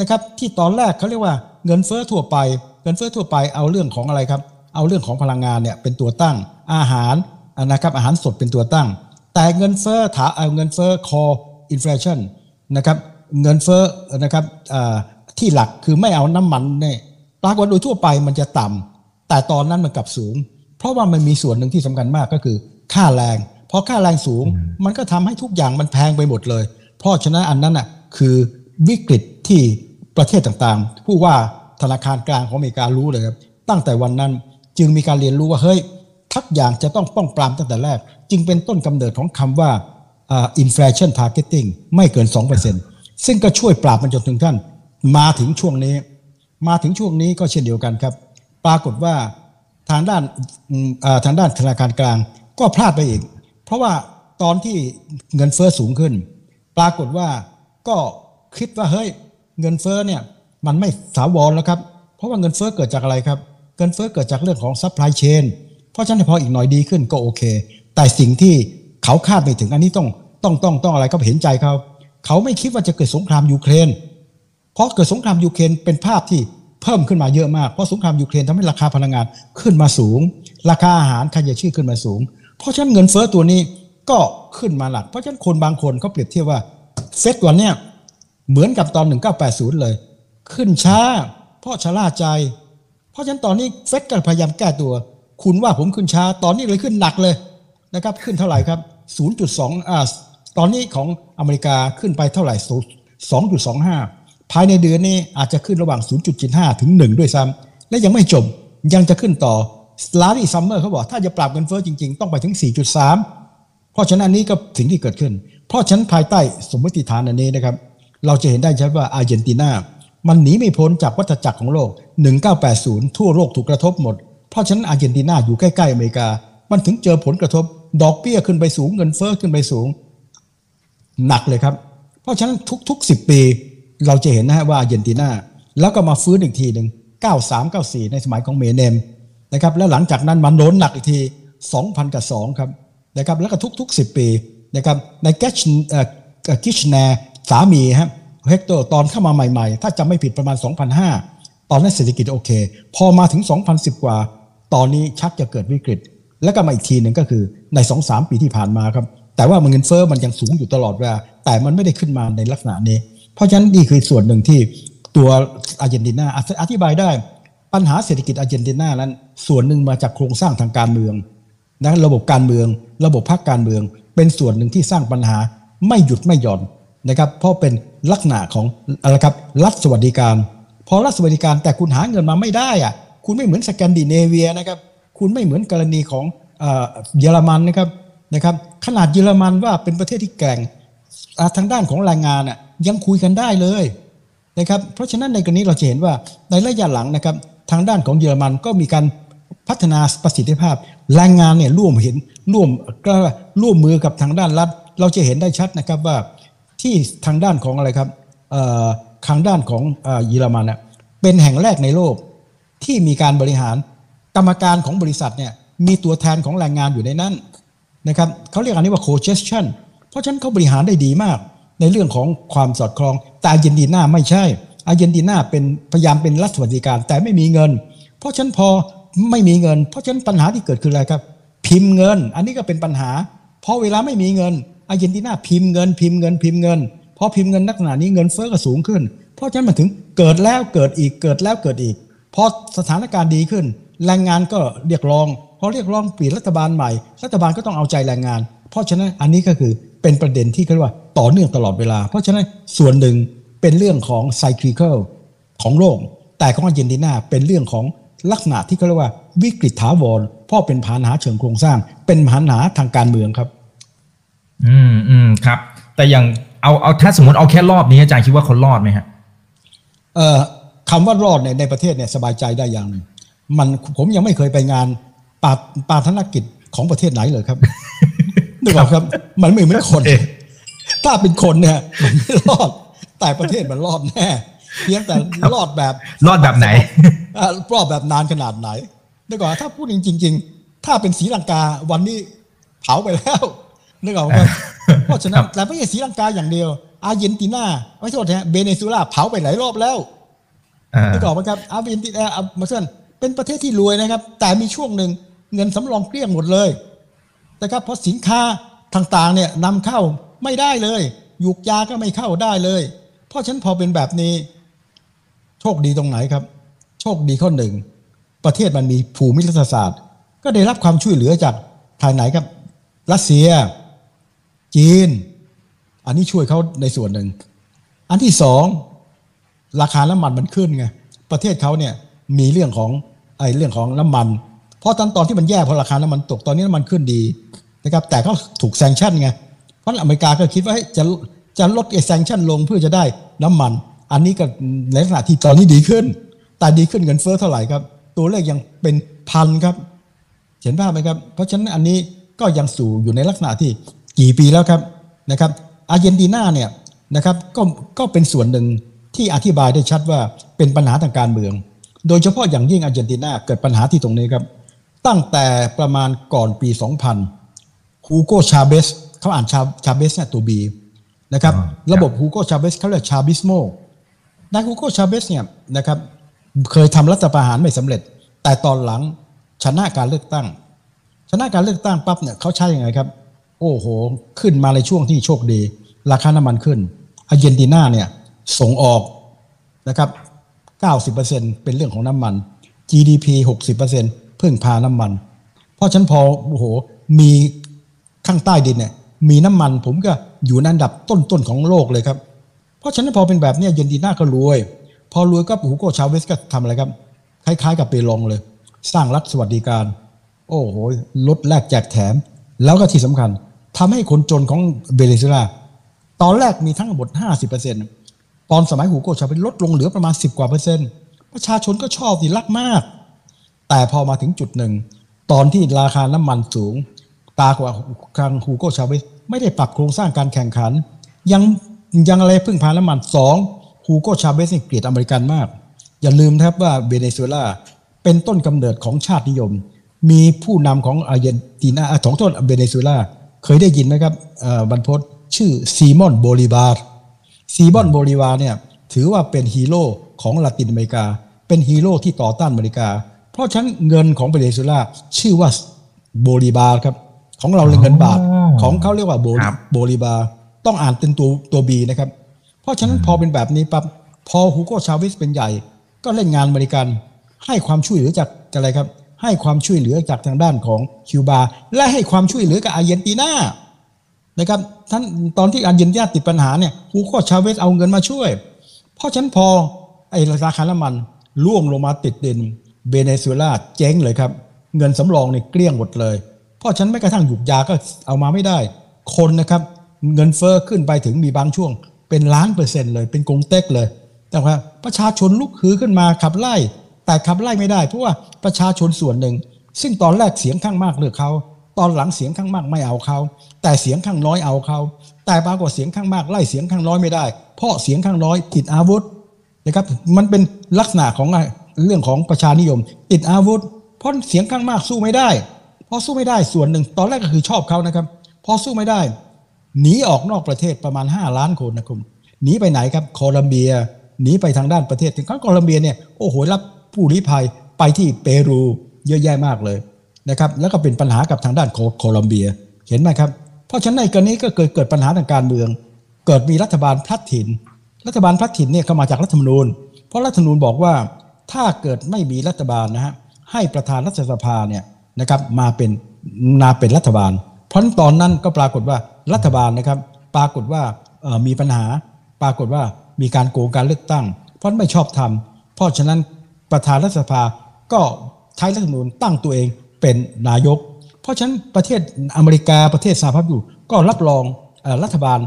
นะครับที่ตอนแรกเขาเรียกว่าเงินเฟ้อทั่วไป เงินเฟ้อทั่วไปเอาเรื่องของอะไรครับ เอาเรื่องของพลังงานเนี่ยเป็นตัวตั้งอาหารนะครับอาหารสดเป็นตัวตั้ง แต่เงินเฟ้อถาเอาเงินเฟ้อ core inflation นะครับเงินเฟ้อนะครับที่หลักคือไม่เอาน้ำมันเนี่ยปรากฏโดยทั่วไปมันจะต่ำแต่ตอนนั้นมันกลับสูง เพราะว่ามันมีส่วนหนึ่งที่สำคัญมากก็คือค่าแรง พอค่าแรงสูงมันก็ทำให้ทุกอย่างมันแพงไปหมดเลย เพราะฉะนั้นอันนั้นอะคือวิกฤตที่ประเทศต่างๆ ผู้ว่าธนาคารกลางของอเมริการู้เลยครับ ตั้งแต่วันนั้นจึงมีการเรียนรู้ว่าเฮ้ยทักอย่างจะต้องป้องปรามตั้งแต่แรก จึงเป็นต้นกำเนิดของคำว่า inflation targeting ไม่เกิน 2%ซึ่งก็ช่วยปราบมันจนถึงท่าน มาถึงช่วงนี้ มาถึงช่วงนี้ก็เช่นเดียวกันครับ ปรากฏว่าทางด้านทางด้านธนาคารกลางก็พลาดไปอีก เพราะว่าตอนที่เงินเฟอ้อสูงขึ้น ปรากฏว่าก็คิดว่าเฮ้ยเงินเฟ้อเนี่ยมันไม่ถาวรแล้วครับ เพราะว่าเงินเฟอ้อเกิดจากอะไรครับ เงินเฟอ้อเกิดจากเรื่องของ supply chain เพราะฉะนั้นพออีกหน่อยดีขึ้นก็โอเค แต่สิ่งที่เขาคาดไม่ถึงอันนี้ต้องต้องต้องต้องอะไรก็เห็นใจเขา เขาไม่คิดว่าจะเกิดสงครามยูเครน เพราะเกิดสงครามยูเครนเป็นภาพที่เพิ่มขึ้นมาเยอะมาก เพราะสงครามยูเครนทำให้ราคาพลังงานขึ้นมาสูง ราคาอาหารธัญพืชขึ้นมาสูง เพราะฉะนั้นเงินเฟ้อตัวนี้ก็ขึ้นมาหลัก เพราะฉะนั้นคนบางคนเขาเปรียบเทียบว่าเฟดวันเนี้ยเหมือนกับตอน 1980 เลย ขึ้นช้า เพราะชะล่าใจ เพราะฉะนั้นตอนนี้เฟดก็พยายามแก้ตัว คุณว่าผมขึ้นช้า ตอนนี้เลยขึ้นหนักเลยนะครับ ขึ้นเท่าไหร่ครับ 0.2อ่าตอนนี้ของอเมริกาขึ้นไปเท่าไหร่ 2.25 ภายในเดือนนี้อาจจะขึ้นระหว่าง 0.75 ถึง 1 ด้วยซ้ำและยังไม่จบยังจะขึ้นต่อ ลารีซัมเมอร์เขาบอก ถ้าจะปราบเงินเฟ้อจริง ๆ ต้องไปถึง 4.3 เพราะฉะนั้นนี้ก็สิ่งที่เกิดขึ้น เพราะฉะนั้นภายใต้สมมติฐานอันนี้นะครับ เราจะเห็นได้ชัดว่าอาร์เจนตินา มันหนีไม่พ้นจากวัฏจักรของโลก 1980 ทั่วโลกถูกกระทบหมด เพราะฉะนั้นอาร์เจนตินาอยู่ใกล้ๆอเมริกา มันถึงเจอผลกระทบ ดอกเบี้ยขึ้นไปสูงเงินเฟ้อขึ้นไปสูง หนักเลยครับ เพราะฉะนั้นทุกๆ 10 ปี เราจะเห็นนะฮะว่าอาร์เจนตินาแล้วก็มาฟื้นอีกทีหนึ่ง93 94 ในสมัยของเมเนม นะครับแล้วหลังจากนั้นมันโดนหนักอีกที 2000 กับ 2 ครับนะครับแล้วก็ทุกๆ 10 ปีนะครับในแกชกิชแนสามีฮะเนสเตอร์ตอนเข้ามาใหม่ๆ ถ้าจำไม่ผิดประมาณ 2005 ตอนนั้นเศรษฐกิจโอเค พอมาถึง 2010 กว่า ตอนนี้ชักจะเกิดวิกฤต แล้วก็มาอีกทีหนึ่งก็คือใน 2-3 ปีที่ผ่านมาครับแต่ว่าเงินเฟ้อมันยังสูงอยู่ตลอดเวลาแต่มันไม่ได้ขึ้นมาในลักษณะนี้ เพราะฉะนั้นนี่คือส่วนหนึ่งที่ตัวอาร์เจนตินาอธิบายได้ ปัญหาเศรษฐกิจอาร์เจนตินานั้น ส่วนหนึ่งมาจากโครงสร้างทางการเมืองนะระบบการเมือง ระบบพรรคการเมือง เป็นส่วนหนึ่งที่สร้างปัญหาไม่หยุดไม่หย่อนนะครับ เพราะเป็นลักษณะของอะไรครับรัฐสวัสดิการ พอรัฐสวัสดิการแต่คุณหาเงินมาไม่ได้อะคุณไม่เหมือนสแกนดิเนเวียนะครับ คุณไม่เหมือนกรณีของเยอรมันนะครับนะครับ ขนาดเยอรมันว่าเป็นประเทศที่แก่งทางด้านของแรงงานอะยังคุยกันได้เลยนะครับ เพราะฉะนั้นในกรณีเราจะเห็นว่าในระยะหลังนะครับ ทางด้านของเยอรมันก็มีการพัฒนาประสิทธิภาพแรงงานเนี่ยร่วมเห็นร่วมก็ร่วมมือกับทางด้านรัฐ เราจะเห็นได้ชัดนะครับว่าที่ทางด้านของอะไรครับทางด้านของเยอรมันเป็นแห่งแรกในโลกที่มีการบริหารกรรมการของบริษัทเนี่ยมีตัวแทนของแรงงานอยู่ในนั้นนะครับเขาเรียกอันนี้ว่า co-gestion เพราะฉะนั้นเขาบริหารได้ดีมาก ในเรื่องของความสอดคล้องแต่อาร์เจนตินาไม่ใช่ อาร์เจนตินาเป็นพยายามเป็นรัฐสวัสดิการ แต่ไม่มีเงิน เพราะฉันพอไม่มีเงิน เพราะฉะนั้นปัญหาที่เกิดคืออะไรครับ พิมพ์เงิน อันนี้ก็เป็นปัญหาพอเวลาไม่มีเงินอาร์เจนตินาพิมพ์เงิน พิมพ์เงินพิมพ์เงินพอพิมพ์เงินนักขนานี้เงินเฟ้อก็สูงขึ้น เพราะฉะนั้นมันถึงเกิดแล้วเกิดอีกเกิดแล้วเกิดอีกพอสถานการณ์ดีขึ้น แรงงานก็เรียกร้องพอเรียกร้องเปลี่ยนรัฐบาลใหม่ รัฐบาลก็ต้องเอาใจแรงงาน เพราะฉะนั้นอันนี้ก็คือเป็นประเด็นที่เรียกว่าต่อเนื่องตลอดเวลา เพราะฉะนั้นส่วนหนึ่ง เป็นเรื่องของไซคลิเคิลของโลกแต่ของอาร์เจนตินาเป็นเรื่องของลักษณะที่เขาเรียกว่าวิกฤตถาวรเพราะเป็นปัญหาเชิงโครงสร้าง เป็นปัญหาทางการเมืองครับ อืมอืมครับ แต่อย่างเอาเอาถ้าสมมติเอาแค่รอบนี้อาจารย์คิดว่าเขารอดไหมฮะเอ่อคำว่ารอดในในประเทศเนี่ยสบายใจได้อย่างหนึ่งมันผมยังไม่เคยไปงานปาปาธนกิจของประเทศไหนเลยครับนึกออกครับ มันไม่เหมือนคนเอ๊ะถ้าเป็นคนเนี่ยมันไม่รอด แต่ประเทศมันรอดแน่เพียงแต่รอดแบบรอดแบบไหนอ่ารอบแบบนานขนาดไหนนึกออกถ้าพูดจริง ๆ ถ้าเป็นศรีลังกาวันนี้เผาไปแล้วนึกออกไหมเพราะฉะนั้นแต่ไม่ใช่ศรีลังกาอย่างเดียว อาร์เจนตินาไม่ใช่ฮะเบเนซุเอลาเผาไปหลายรอบแล้วอ่านึกออกไหมครับอาร์เจนตินาอะมาเช่นเป็นประเทศที่รวยนะครับ แต่มีช่วงหนึ่งเงินสำรองเกลี้ยงหมดเลยนะครับเพราะสินค้าต่างๆเนี่ยนำเข้าไม่ได้เลยยุกยาก็ไม่เข้าได้เลย เพราะฉะนั้นพอเป็นแบบนี้ โชคดีตรงไหนครับ โชคดีข้อหนึ่ง ประเทศมันมีภูมิรัฐศาสตร์ ก็ได้รับความช่วยเหลือจากทางไหนครับ รัสเซีย จีน อันนี้ช่วยเขาในส่วนหนึ่ง อันที่สองราคาน้ำมันมันขึ้นไงประเทศเขาเนี่ยมีเรื่องของไอ้เรื่องของน้ำมัน เพราะตอนตอนที่มันแย่เพราะราคาน้ำมันตกตอนนี้น้ำมันขึ้นดีนะครับแต่เขาถูกแซงชั่นไงเพราะอเมริกาก็คิดว่าจะ จะลดไอ้แซงชั่นลงเพื่อจะได้น้ำมัน อันนี้ก็ในลักษณะที่ตอนนี้ดีขึ้น แต่ดีขึ้นเงินเฟ้อเท่าไหร่ครับ ตัวเลขยังเป็นพันครับ เห็นภาพไหมครับ เพราะฉะนั้นอันนี้ก็ยังสู่อยู่ในลักษณะที่กี่ปีแล้วครับนะครับอาร์เจนตินาเนี่ยนะครับก็ก็เป็นส่วนหนึ่งที่อธิบายได้ชัดว่าเป็นปัญหาทางการเมือง โดยเฉพาะอย่างยิ่งอาร์เจนตินาเกิดปัญหาที่ตรงนี้ครับ ตั้งแต่ประมาณก่อนปี 2000 ฮูโกชาเบสเขาอ่านชาชาเบสเนี่ยตัว B นะครับอ่าระบบฮูโกชาเบสเขาเรียกชาบิสโมนายฮูโกชาเบสเนี่ยนะครับเคยทำรัฐประหารไม่สำเร็จ แต่ตอนหลังชนะการเลือกตั้ง ชนะการเลือกตั้งปั๊บเนี่ยเขาใช้ยังไงครับ โอ้โห ขึ้นมาในช่วงที่โชคดี ราคาน้ำมันขึ้นอาร์เจนตินาเนี่ยส่งออกนะครับ90%เป็นเรื่องของน้ำมัน GDP 60%พึ่งพาน้ำมัน เพราะฉะนันพอโอ้โหมีข้างใต้ดินเนี่ยมีน้ำมันผมก็ อยู่ในอันดับต้นๆของโลกเลยครับ เพราะฉะนั้นพอเป็นแบบนี้เยนดีน่าก็รวย พอรวยก็ฮูโกชาเวสก็ทำอะไรครับ คล้ายๆ กับเปลองเลย สร้างรัฐสวัสดิการ โอ้โหลดแลกแจกแถม แล้วก็ที่สำคัญทำให้คนจนของเบเนซุเอลาตอนแรกมีทั้งหมด 50%ตอนสมัยฮูโกชาเวสลดลงเหลือประมาณ 10 กว่าเปอร์เซ็นต์ประชาชนก็ชอบดีรักมาก แต่พอมาถึงจุดหนึ่ง ตอนที่ราคาน้ำมันสูง ปรากฏว่าทางฮูโกชาเวส ไม่ได้ปรับโครงสร้างการแข่งขัน ยังยังอะไรพึ่งพาน้ำมันสองฮูโกชาเวสนี่เกลียดอเมริกันมาก อย่าลืมนะครับว่าเบเนซุเอลาเป็นต้นกำเนิดของชาตินิยม มีผู้นำของอาร์เจนตินาของต้นเบเนซุเอลาเคยได้ยินไหมครับบรรพตชื่อซีมอนโบลิบาร์ซีบอนโบลิวาร์เนี่ยถือว่าเป็นฮีโร่ของลาตินอเมริกา เป็นฮีโร่ที่ต่อต้านอเมริกา เพราะฉะนั้นเงินของเบเนซุเอลาชื่อว่าโบลิบาร์ครับ ของเราเรียกเงินบาทอ๋อของเขาเรียกว่าโบครับโบลิบาร์ต้องอ่านเป็นตัวตัว B นะครับ เพราะฉะนั้นพอเป็นแบบนี้ปั๊บพอฮูโกชาวิสเป็นใหญ่ ก็เล่นงานอเมริกันให้ความช่วยเหลือจากอะไรครับ ให้ความช่วยเหลือจากทางด้านของคิวบา และให้ความช่วยเหลือกับอาร์เจนตินานะครับท่านตอนที่อาร์เจนตินาติดปัญหาเนี่ยฮูโกชาเวสเอาเงินมาช่วย เพราะฉะนั้นพอไอ้ราคาน้ำมันร่วงลงมาติดดินเบเนซุเอลาเจ๊งเลยครับ เงินสำรองเนี่ยเกลี้ยงหมดเลย พราะฉันแม้กระทั่งหยุกยาก็เอามาไม่ได้ คนนะครับเงินเฟอ้อขึ้นไปถึงมีบางช่วง เป็นล้านเปอร์เซ็นต์เลย เป็นกงเต็กเลย แต่ว่าประชาชนลุกฮือขึ้นมาขับไล่ แต่ขับไล่ไม่ได้ เพราะว่าประชาชนส่วนหนึ่ง ซึ่งตอนแรกเสียงข้างมากเลือกเขาตอนหลังเสียงข้างมากไม่เอาเขาแต่เสียงข้างน้อยเอาเขาแต่ปรากฏเสียงข้างมากไล่เสียงข้างน้อยไม่ได้ เพราะเสียงข้างน้อยติดอาวุธนะครับมันเป็นลักษณะของเรื่องของประชานิยม ติดอาวุธเพราะเสียงข้างมากสู้ไม่ได้ พอสู้ไม่ได้ส่วนหนึ่ง ตอนแรกก็คือชอบเขานะครับ พอสู้ไม่ได้ หนีออกนอกประเทศประมาณ 5 ล้านคนนะครับหนีไปไหนครับโคลัมเบียหนีไปทางด้านประเทศถึงขั้นโคลัมเบียเนี่ยโอ้โหรับผู้ลี้ภัยไปที่เปรูเยอะแยะมากเลยนะครับแล้วก็เป็นปัญหากับทางด้านโคโคลัมเบียเห็นไหมครับ เพราะฉะนั้นในกรณีก็เกิดเกิดปัญหาทางการเมือง เกิดมีรัฐบาลพลัดถิ่น รัฐบาลพลัดถิ่นเนี่ยก็มาจากรัฐธรรมนูญ เพราะรัฐธรรมนูญบอกว่าถ้าเกิดไม่มีรัฐบาลนะฮะให้ประธานรัฐสภาเนี่ย นะครับมาเป็นมาเป็นรัฐบาล เพราะตอนนั้นก็ปรากฏว่ารัฐบาลนะครับ ปรากฏว่ามีปัญหา ปรากฏว่ามีการโกงการเลือกตั้ง เพราะไม่ชอบทำเพราะฉะนั้นประธานรัฐสภาก็ใช้รัฐธรรมนูญตั้งตัวเองเป็นนายก เพราะฉะนั้นประเทศอเมริกาประเทศสหภาพยุโรปก็รับรองรัฐบาล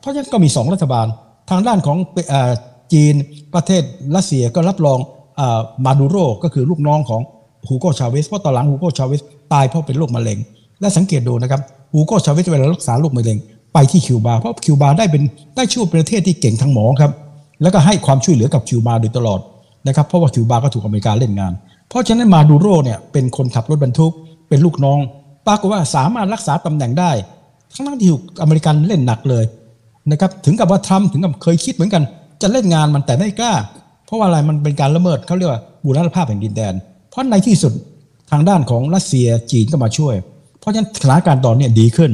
เพราะฉะนั้นก็มีสองรัฐบาล ทางด้านของจีนประเทศรัสเซียก็รับรองอมาดูโรก็คือลูกน้องของ ฮูโกชาเวสเพราะตอนหลังฮูโกชาเวสตายเพราะเป็นโรคมะเร็ง และสังเกตดูนะครับฮูโกชาเวสเวลารักษาโรคมะเร็งไปที่คิวบาเพราะคิวบาได้เป็นได้ชื่อเป็นประเทศที่เก่งทางหมอครับแล้วก็ให้ความช่วยเหลือกับคิวบาโดยตลอดนะครับเพราะว่าคิวบาก็ถูกอเมริกาเล่นงาน เพราะฉะนั้นมาดูโรเนี่ยเป็นคนขับรถบรรทุก เป็นลูกน้องปรากฏว่าสามารถรักษาตำแหน่งได้ ทั้งนั้นที่ถูกอเมริกันเล่นหนักเลยนะครับถึงกับว่าทรัมป์ถึงกับเคยคิดเหมือนกัน จะเล่นงานมันแต่ไม่กล้า เพราะว่าอะไรมันเป็นการละเมิดเขาเรียกว่าบูรณภาพแห่งดินแดนเพราะในที่สุดทางด้านของรัสเซียจีนก็มาช่วย เพราะฉะนั้นสถานการณ์ตอนนี้ดีขึ้น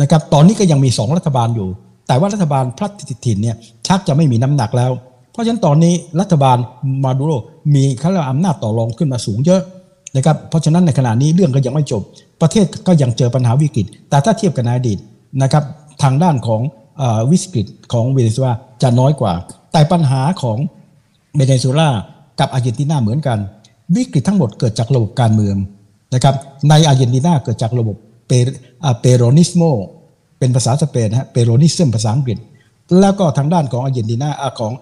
นะครับตอนนี้ก็ยังมีสองรัฐบาลอยู่ แต่ว่ารัฐบาลพลัดถิ่นเนี่ยชักจะไม่มีน้ำหนักแล้ว เพราะฉะนั้นตอนนี้รัฐบาลมาดูโรมีขาเรียกว่าอำนาจต่อรองขึ้นมาสูงเยอะนะครับเพราะฉะนั้นในขณะนี้เรื่องก็ยังไม่จบ ประเทศก็ยังเจอปัญหาวิกฤต แต่ถ้าเทียบกับในอดีตนะครับทางด้านของอวิกฤตของเวเนซุเอลาจะน้อยกว่า แต่ปัญหาของเวเนซุเอลากับอาร์เจนตินาเหมือนกัน วิกฤตทั้งหมดเกิดจากระบบการเมืองนะครับในอาร์เจนตินาเกิดจากระบบ Peronismo เป็นภาษาสเปนนะฮะ Peronism ภาษาอังกฤษ แล้วก็ทางด้านของอาร์เจนตินาอ่าของ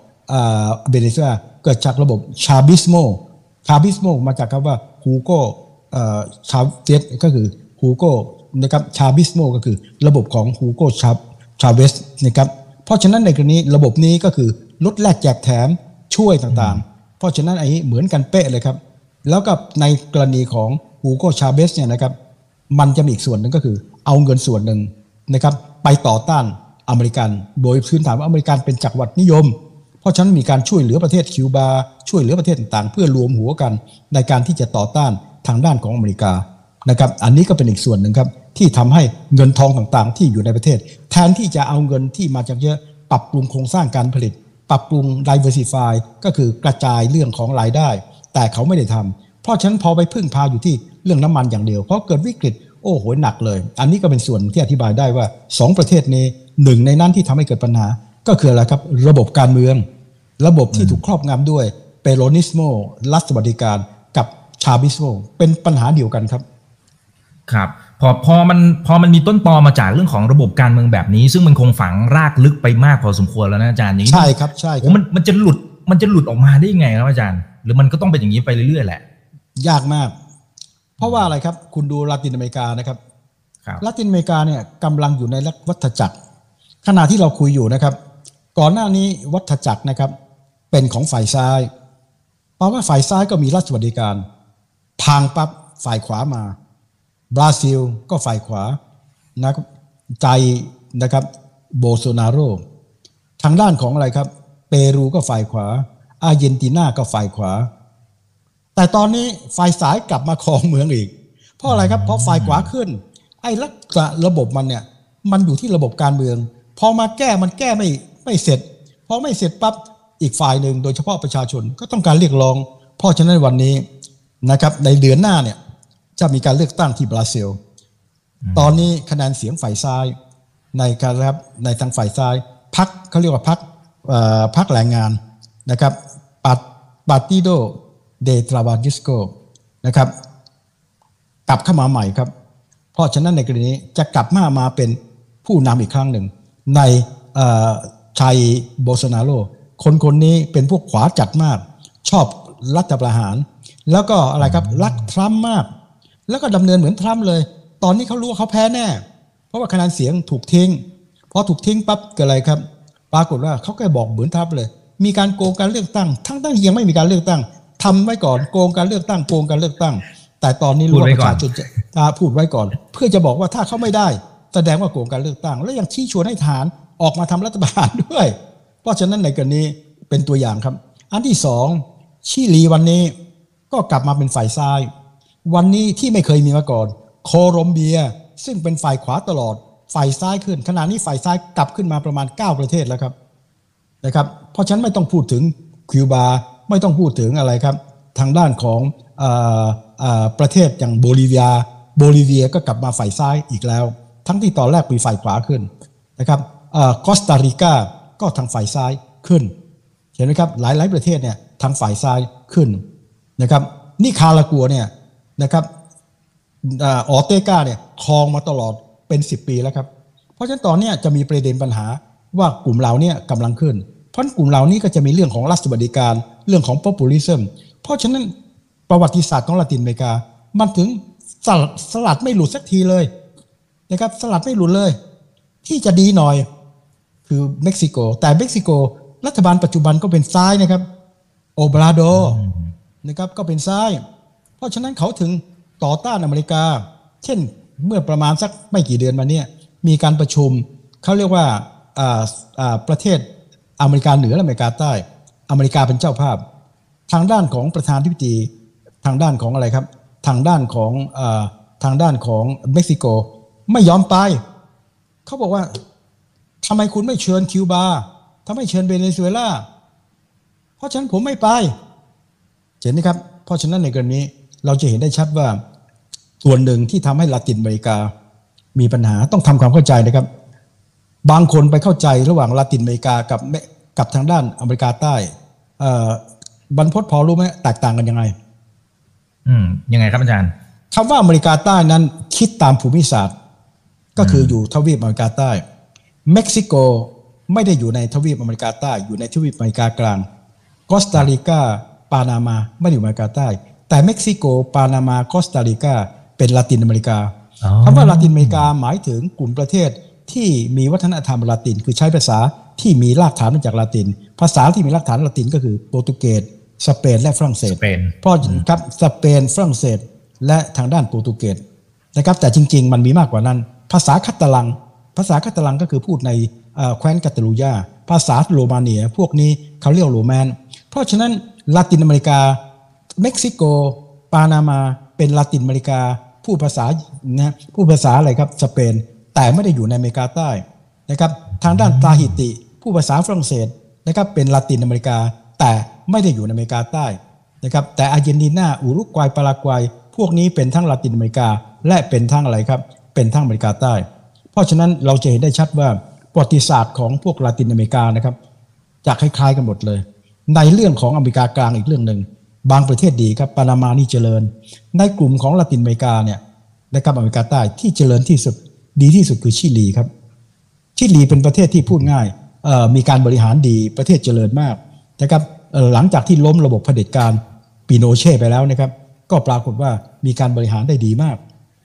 เวเนซุเอลาเกิดจากระบบ Chavismo Chavismo มาจากคำว่าฮูโกชาเวสก็คือฮูโกนะครับ Chavismo ก็คือระบบของฮูโกชาชาเวสนะครับเพราะฉะนั้นในกรณีระบบนี้ก็คือลดแลกแจกแถมช่วยต่างๆ เพราะฉะนั้นไอ้เหมือนกันเป๊ะเลยครับ แล้วก็ในกรณีของฮูโกชาเวสเนี่ยนะครับมันจะมีอีกส่วนหนึ่งก็คือเอาเงินส่วนหนึ่งนะครับไปต่อต้านอเมริกัน โดยพื้นฐานว่าอเมริกันเป็นจักรวรรดินิยม เพราะฉะนั้นมีการช่วยเหลือประเทศคิวบา ช่วยเหลือประเทศต่างๆ เพื่อรวมหัวกันในการที่จะต่อต้านทางด้านของอเมริกานะครับอันนี้ก็เป็นอีกส่วนหนึ่งครับที่ทำให้เงินทองต่างๆ ที่อยู่ในประเทศ แทนที่จะเอาเงินที่มาจากเยอะปรับปรุงโครงสร้างการผลิต ปรับปรุง diversify ก็คือกระจายเรื่องของรายได้ แต่เขาไม่ได้ทำเพราะฉะนั้นพอไปพึ่งพาอยู่ที่เรื่องน้ำมันอย่างเดียวเพราะเกิดวิกฤตโอ้โหหนักเลย อันนี้ก็เป็นส่วนที่อธิบายได้ว่าสองประเทศนี้หนึ่งในนั้นที่ทำให้เกิดปัญหา ก็คืออะไรครับระบบการเมือง ระบบที่ถูกครอบงำด้วยเปโรนิสโมรัฐสวัสดิการกับชาบิสโมเป็นปัญหาเดียวกันครับครับพอพอมันพอมันมีต้นตอมาจากเรื่องของระบบการเมืองแบบนี้ ซึ่งมันคงฝังรากลึกไปมากพอสมควรแล้วนะอาจารย์อย่างนี้ใช่ครับใช่คโอ้รับมันมันจะหลุดมันจะหลุดออกมาได้ยังไงครับอาจารย์ หรือมันก็ต้องเป็นอย่างนี้ไปเรื่อยๆแหละ ยากมาก เพราะว่าอะไรครับ คุณดูลาตินอเมริกานะครับครับลาตินอเมริกาเนี่ยกำลังอยู่ในวัฏจักร ขณะที่เราคุยอยู่นะครับ ก่อนหน้านี้วัฏจักรนะครับ เป็นของฝ่ายซ้ายเพราะว่าฝ่ายซ้ายก็มีรัฐสวัสดิการพังปั๊บฝ่ายขวามา บราซิลก็ฝ่ายขวานะครับใจนะครับโบโซนาโรทางด้านของอะไรครับ เปรูก็ฝ่ายขวา อาร์เจนตินาก็ฝ่ายขวา แต่ตอนนี้ฝ่ายซ้ายกลับมาครองเมืองอีก เพราะอะไรครับ เพราะฝ่ายขวาขึ้น ไอ้ลักษณะระบบมันเนี่ย มันอยู่ที่ระบบการเมือง พอมาแก้มันแก้ไม่ไม่เสร็จ พอไม่เสร็จปั๊บอีกฝ่ายหนึ่งโดยเฉพาะประชาชนก็ต้องการเรียกร้อง เพราะฉะนั้นวันนี้นะครับ ในเดือนหน้าเนี่ยจะมีการเลือกตั้งที่บราซิล ตอนนี้คะแนนเสียงฝ่ายซ้ายในการรับในทางฝ่ายซ้ายพักเขาเรียกว่าพักพักแรงงาน นะครับปาปาติโดเดทราบาดิสโกนะครับกลับเข้ามาใหม่ครับ เพราะฉะนั้นในกรณีนี้จะกลับมามาเป็นผู้นำอีกครั้งหนึ่ง ในชัยโบโซนาโรคนคนนี้เป็นพวกขวาจัดมาก ชอบรัฐประหาร แล้วก็อะไรครับรักทรัมป์มาก แล้วก็ดำเนินเหมือนทรัมป์เลย ตอนนี้เขารู้ว่าเขาแพ้แน่ เพราะว่าคะแนนเสียงถูกทิ้งพอถูกทิ้งปั๊บเกิดอะไรครับ ปรากฏว่าเขาก็บอกเหมือนทรัมป์เลย มีการโกงการเลือกตั้ง ทั้งตั้งยังไม่มีการเลือกตั้งทำไว้ก่อนโกงการเลือกตั้งโกงการเลือกตั้ง แต่ตอนนี้รู้ว่าประชาชนจะอ่าพูดไว้ก่อน เพื่อจะบอกว่าถ้าเขาไม่ได้ แสดงว่าโกงการเลือกตั้ง แล้วยังชี้ชวนให้ทหารออกมาทำรัฐประหารด้วย เพราะฉะนั้นในกรณีเป็นตัวอย่างครับ อันที่สองชิลีวันนี้ก็กลับมาเป็นฝ่ายซ้าย วันนี้ที่ไม่เคยมีมาก่อน โคลอมเบียซึ่งเป็นฝ่ายขวาตลอด ฝ่ายซ้ายขึ้น ขณะนี้ฝ่ายซ้ายกลับขึ้นมาประมาณ 9 ประเทศแล้วครับ นะครับเพราะฉะนั้นไม่ต้องพูดถึงคิวบาไม่ต้องพูดถึงอะไรครับ ทางด้านของออประเทศอย่างโบลิเวียโบลิเวียก็กลับมาฝ่ายซ้ายอีกแล้ว ทั้งที่ตอนแรกมีฝ่ายขวาขึ้นนะครับคอสตาริกาก็ทางฝ่ายซ้ายขึ้น เห็นไหมครับหลายๆประเทศเนี่ยทางฝ่ายซ้ายขึ้นนะครับนี่คารากัวเนี่ยนะครับออเตกาเนี่ยครองมาตลอดเป็น 10 ปีแล้วครับ เพราะฉะนั้นตอนนี้จะมีประเด็นปัญหาว่ากลุ่มเราเนี่ยกำลังขึ้น เพราะกลุ่มเรานี้ก็จะมีเรื่องของรัฐสวัสดิการ เรื่องของ populism เพราะฉะนั้นประวัติศาสตร์ของลาตินอเมริกา มันถึงสลัดสลัดไม่หลุดสักทีเลยนะครับสลัดไม่หลุดเลย ที่จะดีหน่อยคือเม็กซิโก แต่เม็กซิโก รัฐบาลปัจจุบันก็เป็นซ้ายนะครับ โอบราโดนะครับก็เป็นซ้าย เพราะฉะนั้นเขาถึงต่อต้านอเมริกา เช่นเมื่อประมาณสักไม่กี่เดือนมาเนี่ยมีการประชุมเขาเรียกว่าประเทศ อเมริกาเหนือและอเมริกาใต้ อเมริกาเป็นเจ้าภาพ ทางด้านของประธานธิบดีทางด้านของอะไรครับ ทางด้านของอทางด้านของเม็กซิโก ไม่ยอมไป เขาบอกว่าทำไมคุณไม่เชิญคิวบาทำไมเชิญเวเนซุเอลาเพราะฉะนั้นผมไม่ไป เห็นไหมครับ เพราะฉะนั้นในกรณีเราจะเห็นได้ชัดว่า ส่วนหนึ่งที่ทำให้ลาตินอเมริกา มีปัญหาต้องทำความเข้าใจนะครับ บางคนไปเข้าใจระหว่างลาตินอเมริกากับเมกับทางด้านอเมริกาใต้เอ่อบรรพตพอรู้ไหมแตกต่างกันยังไง อืมยังไงครับอาจารย์คำว่าอเมริกาใต้นั้นคิดตามภูมิศาสตร์ ก็คืออยู่ทวีปอเมริกาใต้ เม็กซิโกไม่ได้อยู่ในทวีปอเมริกาใต้ อยู่ในทวีปอเมริกากลางคอสตาริกาปานามาไม่ได้อยู่อเมริกาใต้ แต่เม็กซิโก ปานามาคอสตาริกาเป็นลาตินอเมริกาอ๋อคำว่าลาตินอเมริกาหมายถึงกลุ่มประเทศ ที่มีวัฒนธรรมลาติน คือใช้ภาษาที่มีรากฐานมาจากลาติน ภาษาที่มีรากฐานลาตินก็คือโปรตุเกสสเปนและฝรั่งเศสสเปนเพราะครับสเปนฝรั่งเศส และทางด้านโปรตุเกสนะครับแต่จริง ๆ มันมีมากกว่านั้น ภาษาคาตาลัง ภาษาคาตาลังก็คือพูดในเอ่อแคว้นกาตาลูญาภาษาโรมาเนีย พวกนี้เขาเรียกโรแมน เพราะฉะนั้นลาตินอเมริกา เม็กซิโก ปานามา เป็นลาตินอเมริกาพูดภาษานะพูดภาษาอะไรครับสเปน แต่ไม่ได้อยู่ในอเมริกาใต้นะครับทางด้านตาฮิติ ผู้ภาษาฝรั่งเศสนะครับเป็นลาตินอเมริกา แต่ไม่ได้อยู่ในอเมริกาใต้นะครับแต่อาร์เจนตินาอุรุกวัยปารากวัย พวกนี้เป็นทั้งลาตินอเมริกา และเป็นทั้งอะไรครับเป็นทั้งอเมริกาใต้ เพราะฉะนั้นเราจะเห็นได้ชัดว่าประวัติศาสตร์ของพวกลาตินอเมริกานะครับจะคล้ายๆกันหมดเลย ในเรื่องของอเมริกากลางอีกเรื่องหนึ่งบางประเทศดีครับปานามานี่เจริญ ในกลุ่มของลาตินอเมริกาเนี่ยนะครับอเมริกาใต้ที่เจริญที่สุด ดีที่สุดคือชิลีครับ ชิลีเป็นประเทศที่พูดง่ายมีการบริหารดีประเทศเจริญมากนะครับหลังจากที่ล้มระบบเผด็จการปีโนเช่ไปแล้วนะครับ ก็ปรากฏว่ามีการบริหารได้ดีมาก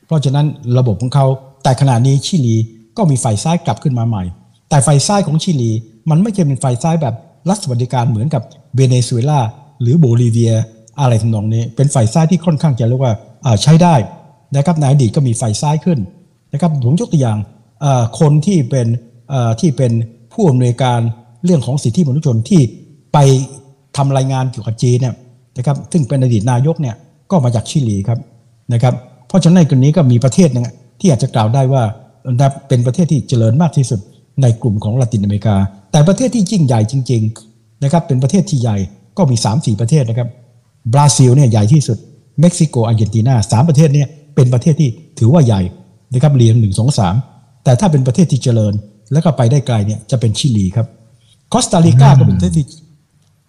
เพราะฉะนั้นระบบของเขาแต่ขณะนี้ชิลีก็มีฝ่ายซ้ายกลับขึ้นมาใหม่ แต่ฝ่ายซ้ายของชิลี มันไม่ใช่เป็นฝ่ายซ้ายแบบรัฐสวัสดิการเหมือนกับเวเนซุเอลาหรือโบลิเวียอะไรทำนองนี้ เป็นฝ่ายซ้ายที่ค่อนข้างจะเรียกว่าใช้ได้นะครับในอดีตก็มีฝ่ายซ้ายขึ้น นะครับผมยกตัวอย่างคนที่เป็นที่เป็นผู้อำนวยการเรื่องของสิทธิมนุษยชนที่ไปทำรายงานเกี่ยวกับจีนเนี่ยนะครับซึ่งเป็นอดีตนายกเนี่ยก็มาจากชิลีครับนะครับเพราะฉะนั้นในกรณีก็มีประเทศหนึงที่อาจจะกล่าวได้ว่าเป็นประเทศที่เจริญมากที่สุดในกลุ่มของลาตินอเมริกา แต่ประเทศที่ยิ่งใหญ่จริงๆนะครับเป็นประเทศที่ใหญ่ก็มี 3-4 ประเทศนะครับบราซิลเนี่ยใหญ่ที่สุดเม็กซิโกอาร์เจนตินาสามประเทศเนี่ยเป็นประเทศที่ถือว่าใหญ่ นะครับเรียงหนึ่งสองสามแต่ถ้าเป็นประเทศที่เจริญ แล้วก็ไปได้ไกลเนี่ยจะเป็นชิลีครับคอสตาริกาก็เป็นประเทศที่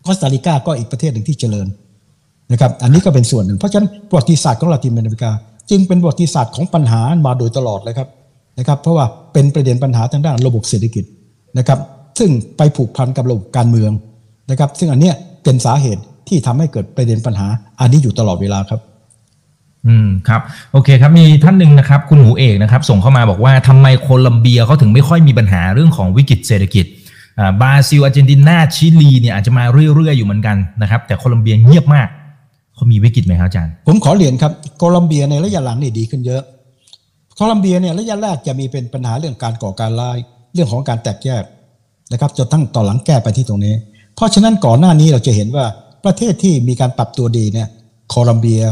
คอสตาริกาก็อีกประเทศหนึ่งที่เจริญนะครับอันนี้ก็เป็นส่วนหนึ่งเพราะฉะนั้นประวัติศาสตร์ของลาตินอเมริกา จึงเป็นประวัติศาสตร์ของปัญหามาโดยตลอดเลยครับนะครับ เพราะว่าเป็นประเด็นปัญหาทางด้านระบบเศรษฐกิจนะครับ ซึ่งไปผูกพันกับระบบการเมืองนะครับ ซึ่งอันเนี้ยเป็นสาเหตุที่ทำให้เกิดประเด็นปัญหา อันนี้อยู่ตลอดเวลาครับ อืมครับโอเคครับมีท่านหนึ่งนะครับ คุณหมูเอกนะครับ ส่งเข้ามาบอกว่าทำไมโคลัมเบียเขาถึงไม่ค่อยมีปัญหาเรื่องของวิกฤตเศรษฐกิจอ่าบราซิลอาร์เจนตินาชิลีเนี่ยอาจจะมาเรื่อยๆอยู่เหมือนกันนะครับ แต่โคลัมเบียเงียบมากเขามีวิกฤตไหมครับอาจารย์ ผมขอเรียนครับโคลอมเบียในระยะหลังนี่ดีขึ้นเยอะโคลอมเบียเนี่ยระยะแรกจะมีเป็นปัญหาเรื่องการก่อการร้ายเรื่องของการแตกแยกนะครับจนทั้งต่อหลังแก้ไปที่ตรงนี้ เพราะฉะนั้นก่อนหน้านี้เราจะเห็นว่าประเทศที่มีการปรับตัวดีเนี่ยโคลอมเบีย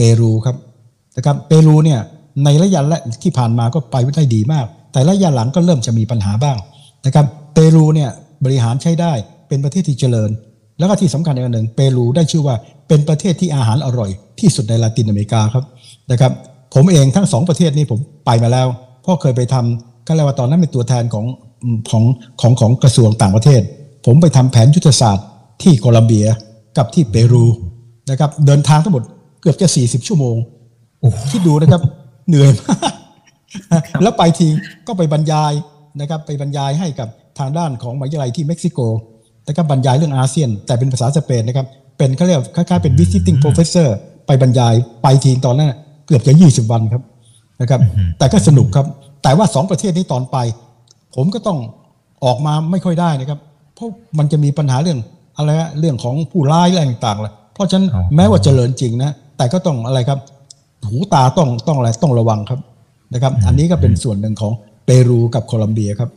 ปรูครับนะครับเปรูเนี่ยในระยะแรกที่ผ่านมาก็ไปได้ดีมาก แต่ระยะหลังก็เริ่มจะมีปัญหาบ้างนะครับเปรูเนี่ยบริหารใช้ได้เป็นประเทศที่เจริญ แล้วก็ที่สำคัญอีกอันหนึ่งเปรูได้ชื่อว่าเป็นประเทศที่อาหารอร่อยที่สุดในลาตินอเมริกาครับนะครับผมเองทั้งสองประเทศนี้ผมไปมาแล้วพราะเคยไปทำก็เรียกว่าตอนนั้นเป็นตัวแทนของของของของกระทรวงต่างประเทศ ผมไปทำแผนยุทธศาสตร์ที่โคลัมเบียกับที่เปรูนะครับเดินทางทั้งหมด เกือบจะ40ชั่วโมงโอ้โหคิดดูนะครับเหนื่อยมากแล้วไปทีก็ไปบรรยายนะครับไปบรรยายให้กับทางด้านของมหาวิทยาลัยที่เม็กซิโกนะครับบรรยายเรื่องอาเซียน แต่เป็นภาษาสเปนนะครับ เป็นเขาเรียกคล้ายๆเป็น visiting professor ไปบรรยายไปทีตอนนั้นเกือบจะ20วันครับนะครับ แต่ก็สนุกครับ แต่ว่าสองประเทศนี้ตอนไป ผมก็ต้องออกมาไม่ค่อยได้นะครับ เพราะมันจะมีปัญหาเรื่องอะไรฮะเรื่องของผู้ร้ายอะไรต่างๆเลยเพราะฉะนั้นอ๋อแม้ว่าเจริญจริงนะ แต่ก็ต้องอะไรครับ หูตาต้องต้องอะไรต้องระวังครับนะครับ อันนี้ก็เป็นส่วนหนึ่งของเปรูกับโคลัมเบียครับ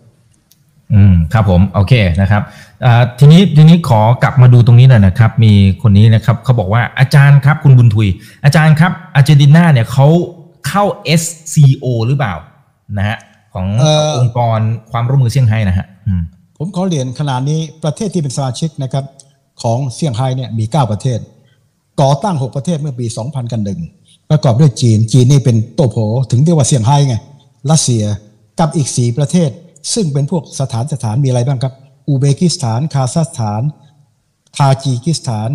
อืมครับผมโอเคนะครับอ่าทีนี้ทีนี้ขอกลับมาดูตรงนี้หน่อยนะครับ มีคนนี้นะครับเขาบอกว่าอาจารย์ครับคุณบุญทุย อาจารย์ครับอาร์เจนตินาเนี่ยเขาเข้า SCO หรือเปล่านะฮะของเอ่อองค์กรความร่วมมือเซี่ยงไฮ้นะฮะอืมผมขอเรียนขนาดนี้ประเทศที่เป็นสมาชิกนะครับของเซี่ยงไฮ้เนี่ยมี 9 ประเทศ ก่อตั้ง 6 ประเทศเมื่อปี 2000 กันหนึ่งประกอบด้วยจีน จีนนี่เป็นโตโผถึงเรียกว่าเซี่ยงไฮ้ไง รัสเซียกับอีก 4 ประเทศ ซึ่งเป็นพวกสถานสถานมีอะไรบ้างครับ อุซเบกิสถาน คาซัคสถาน ทาจิกิสถาน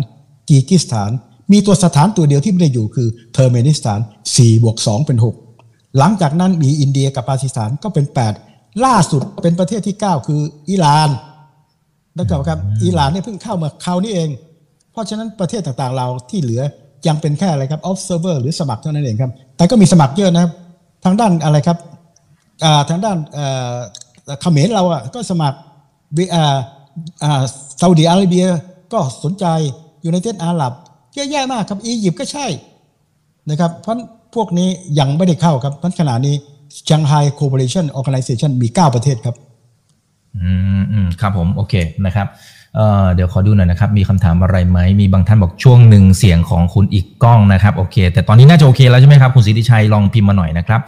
คีร์กีซสถาน มีตัวสถานตัวเดียวที่ไม่ได้อยู่คือเติร์กเมนิสถาน4บวก2เป็น 6 หลังจากนั้นมีอินเดียกับปากีสถานก็เป็น 8 ล่าสุดเป็นประเทศที่ 9 คืออิหร่านนะครับครับอิหร่านเนี่ยเพิ่งเข้ามาคราวนี้เอง เพราะฉะนั้นประเทศต่างๆเราที่เหลือยังเป็นแค่อะไรครับ observer หรือสมัครเท่านั้นเองครับ แต่ก็มีสมัครเยอะนะครับ ทางด้านอะไรครับทางด้านเขมรเราอะก็สมัครวิอ่าซาอุดิอาระเบียก็สนใจอยู่ในเทศอาหรับเยอะแยะมากครับอียิปต์ก็ใช่นะครับเพราะพวกนี้ยังไม่ได้เข้าครับเพราะขณะนี้ Shanghai Cooperation Organization มี 9 ประเทศครับ อืมครับผม โอเคนะครับ เดี๋ยวขอดูหน่อยนะครับ มีคำถามอะไรไหม มีบางท่านบอกช่วงหนึ่งเสียงของคุณอีกกล้องนะครับ โอเค แต่ตอนนี้น่าจะโอเคแล้วใช่ไหมครับคุณสิทธิชัยลองพิมพ์มาหน่อยนะครับ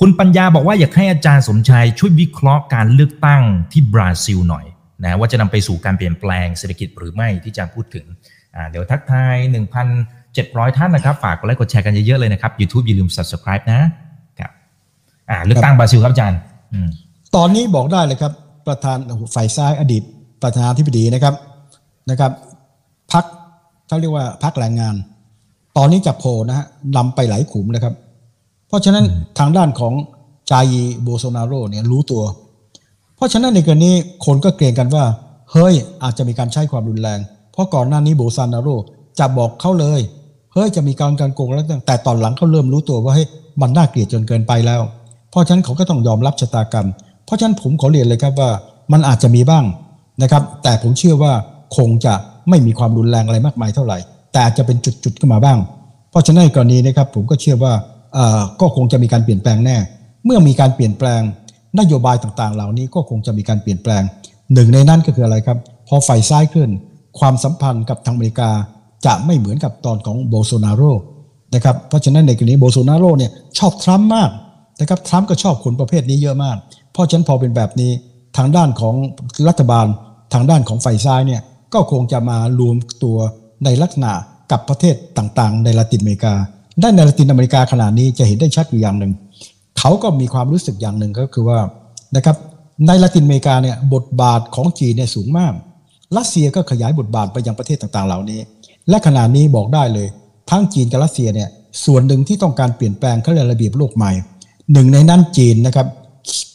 คุณปัญญาบอกว่าอยากให้อาจารย์สมชัยช่วยวิเคราะห์การเลือกตั้งที่บราซิลหน่อยนะว่าจะนำไปสู่การเปลี่ยนแปลงเศรษฐกิจหรือไม่ที่อาจารย์พูดถึง เดี๋ยวทักทาย 1,700 ท่านนะครับ ฝากกดไลค์กดแชร์กันเยอะๆเลยนะครับ YouTube อย่าลืม subscribe นะครับเลือกตั้งบราซิลครับอาจารย์ตอนนี้บอกได้เลยครับประธานฝ่ายซ้ายอดีต ประธานาธิบดีนะครับนะครับพักเขาเรียกว่าพักแรงงาน ตอนนี้จากโพลนะฮะนำไปหลายขุมนะครับ เพราะฉะนั้นทางด้านของจายีโบโซนาโรเนี่ยรู้ตัว เพราะฉะนั้นในกรณีคนก็เกรงกันว่า เฮ้ยอาจจะมีการใช้ความรุนแรง เพราะก่อนหน้านี้โบซานาโรจะบอกเขาเลย เฮ้ยจะมีการการโกงแล้วแต่ตอนหลังเขาเริ่มรู้ตัวว่าเฮ้ยมันน่าเกลียดจนเกินไปแล้ว เพราะฉะนั้นเขาก็ต้องยอมรับชะตากรรม เพราะฉะนั้นผมขอเรียนเลยครับว่า มันอาจจะมีบ้าง นะครับ แต่ผมเชื่อว่าคงจะไม่มีความรุนแรงอะไรมากมายเท่าไหร่ แต่อาจจะเป็นจุดๆขึ้นมาบ้าง เพราะฉะนั้นกรณีนะครับผมก็เชื่อว่าก็คงจะมีการเปลี่ยนแปลงแน่ เมื่อมีการเปลี่ยนแปลงนโยบายต่างๆ เหล่านี้ก็คงจะมีการเปลี่ยนแปลง หนึ่งในนั้นก็คืออะไรครับพอฝ่ายซ้ายขึ้น ความสัมพันธ์กับทางอเมริกาจะไม่เหมือนกับตอนของโบโซนาโรนะครับเพราะฉะนั้นในกรณีโบโซนาโรเนี่ยชอบทรัมป์มากนะครับทรัมป์ก็ชอบคนประเภทนี้เยอะมาก เพราะฉะนั้นพอเป็นแบบนี้ทางด้านของรัฐบาล ทางด้านของฝ่ายซ้ายเนี่ยก็คงจะมารวมตัวในลักษณะกับประเทศต่างๆ ในละตินอเมริกา ด้านในละตินอเมริกาขนาดนี้จะเห็นได้ชัดอยู่อย่างหนึ่ง เขาก็มีความรู้สึกอย่างหนึ่งก็คือว่านะครับในละตินอเมริกาเนี่ยบทบาทของจีนเนี่ยสูงมาก รัสเซียก็ขยายบทบาทไปยังประเทศต่างๆ เหล่านี้ และขณะนี้บอกได้เลย ทั้งจีนกับรัสเซียเนี่ยส่วนหนึ่งที่ต้องการเปลี่ยนแปลงเขาเรียกระเบียบโลกใหม่ หนึ่งในนั้นจีนนะครับ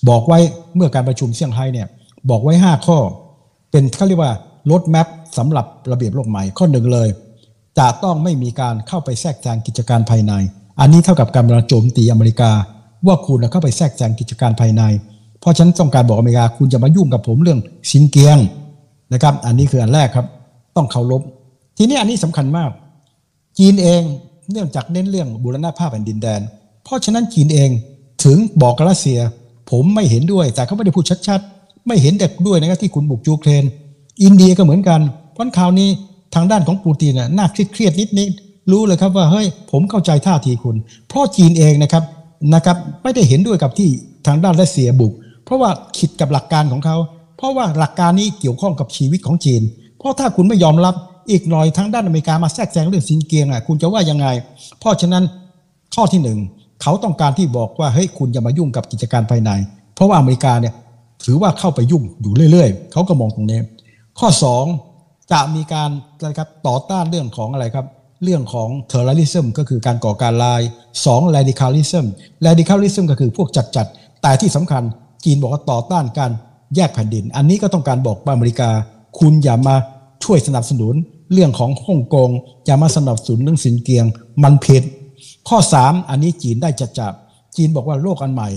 บอกไว้เมื่อการประชุมเซี่ยงไฮ้เนี่ยบอกไว้ 5 ข้อ เป็นเขาเรียกว่าลดแมปสำหรับระเบียบโลกใหม่ข้อหนึ่งเลย จะต้องไม่มีการเข้าไปแทรกแซงกิจการภายใน อันนี้เท่ากับการโจมตีอเมริกา ว่าคุณเข้าไปแทรกแซงกิจการภายใน เพราะฉะนั้นต้องการบอกอเมริกาคุณจะมายุ่งกับผมเรื่องซินเกียงนะครับ อันนี้คืออันแรกครับ ต้องเคารพทีนี้อันนี้สำคัญมาก จีนเองเนื่องจากเน้นเรื่องบูรณภาพแห่งดินแดน เพราะฉะนั้นจีนเองถึงบอกกับรัสเซีย ผมไม่เห็นด้วยแต่เขาไม่ได้พูดชัดๆ ไม่เห็นแต่ด้วยนะครับที่คุณบุกยูเครน อินเดียก็เหมือนกัน เพราะคราวนี้ทางด้านของปูตินน่ะหน้าเครียดๆนิดรู้เลยครับว่าเฮ้ยผมเข้าใจท่าทีคุณ เพราะจีนเองนะครับนะครับไม่ได้เห็นด้วยกับที่ทางด้านรัสเซียบุก เพราะว่าขิดกับหลักการของเขา เพราะว่าหลักการนี้เกี่ยวข้องกับชีวิตของจีน เพราะถ้าคุณไม่ยอมรับอีกหน่อยทางด้านอเมริกามาแทรกแซงเรื่องซินเกียงอะคุณจะว่ายังไง เพราะฉะนั้นข้อที่หนึ่งเขาต้องการที่บอกว่าเฮ้ยคุณอย่ามายุ่งกับกิจการภายใน เพราะว่าอเมริกาเนี่ย ถือว่าเข้าไปยุ่งอยู่เรื่อยๆเขาก็มองตรงนี้ ข้อสองจะมีการนะครับต่อต้านเรื่องของอะไรครับ เรื่องของ terrorism ก็คือการก่อการลาย2 radicalism radicalism ก็คือพวกจัดจัดๆแต่ที่สำคัญจีนบอกว่าต่อต้านการแยกแผ่นดิน อันนี้ก็ต้องการบอกว่าอเมริกา คุณอย่ามาช่วยสนับสนุนเรื่องของฮ่องกงอย่ามาสนับสนุนเรื่องสินเกียงมันผิดข้อ 3 อันนี้จีนได้จัดจับจีนบอกว่าโลกอันใหม่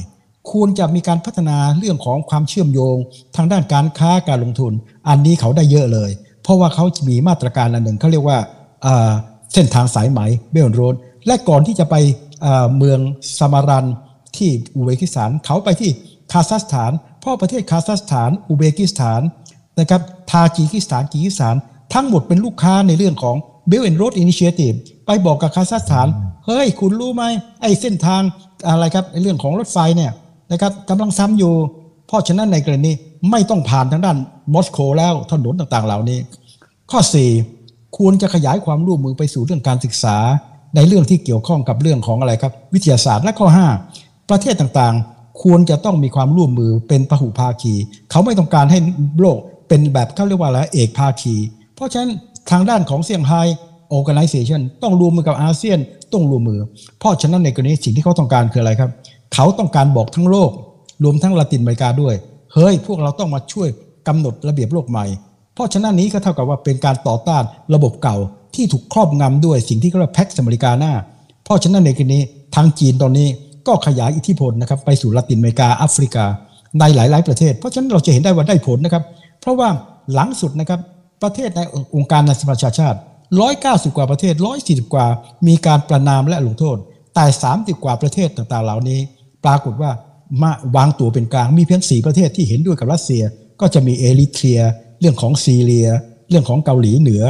ควรจะมีการพัฒนาเรื่องของความเชื่อมโยง ทางด้านการค้าการลงทุน อันนี้เขาได้เยอะเลย เพราะว่าเขามีมาตรการอันหนึ่งเขาเรียกว่าเส้นทางสายไหม Belt Road และก่อนที่จะไปเมืองซามาร์คันด์ที่อุซเบกิสถานเขาไปที่คาซัคสถานเพราะประเทศคาซัคสถานอุซเบกิสถานนะครับทาจิกิสถานคีร์กีซสถาน ทั้งหมดเป็นลูกค้าในเรื่องของ Belt and Road Initiative ไปบอกกับคาซัคสถาน เฮ้ย คุณรู้ไหมไอ้เส้นทางอะไรครับในเรื่องของรถไฟเนี่ย นะครับกำลังซ้ำอยู่ เพราะฉะนั้นในกรณีไม่ต้องผ่านทางด้านมอสโกแล้วถนนต่างๆ เหล่านี้ ข้อ 4 ควรจะขยายความร่วมมือไปสู่เรื่องการศึกษา ในเรื่องที่เกี่ยวข้องกับเรื่องของอะไรครับ วิทยาศาสตร์และข้อ 5 ประเทศต่างๆ ควรจะต้องมีความร่วมมือเป็นพหุภาคี เขาไม่ต้องการให้โลกเป็นแบบเขาเรียกว่าอะไรเอกภาคี เพราะฉะนั้นทางด้านของเซี่ยงไฮ้ organization ต้องรวมมือกับอาเซียนต้องรวมมือ เพราะฉะนั้นในกรณีสิ่งที่เขาต้องการคืออะไรครับ เขาต้องการบอกทั้งโลก รวมทั้งละตินอเมริกาด้วย เฮ้ย พวกเราต้องมาช่วยกำหนดระเบียบโลกใหม่ เพราะฉะนั้นนี้ก็เท่ากับว่าเป็นการต่อต้านระบบเก่าที่ถูกครอบงำด้วยสิ่งที่เขาเรียกแพ็กอเมริกาหน้า เพราะฉะนั้นในกรณีทางจีนตอนนี้ก็ขยายอิทธิพลนะครับไปสู่ละตินอเมริกาแอฟริกา ในหลาย ๆ ประเทศ เพราะฉะนั้นเราจะเห็นได้ว่าได้ผลนะครับ เพราะว่าหลังสุดนะครับประเทศในองค์การนานาชาติ 190 กว่าประเทศ 140 กว่า มีการประนามและลงโทษ แต่ 30 กว่าประเทศต่างๆ เหล่านี้ ปรากฏว่ามาวางตัวเป็นกลางมีเพียง4ประเทศที่เห็นด้วยกับรัสเซีย ก็จะมีเอริเทรีย เรื่องของซีเรีย เรื่องของเกาหลีเหนือ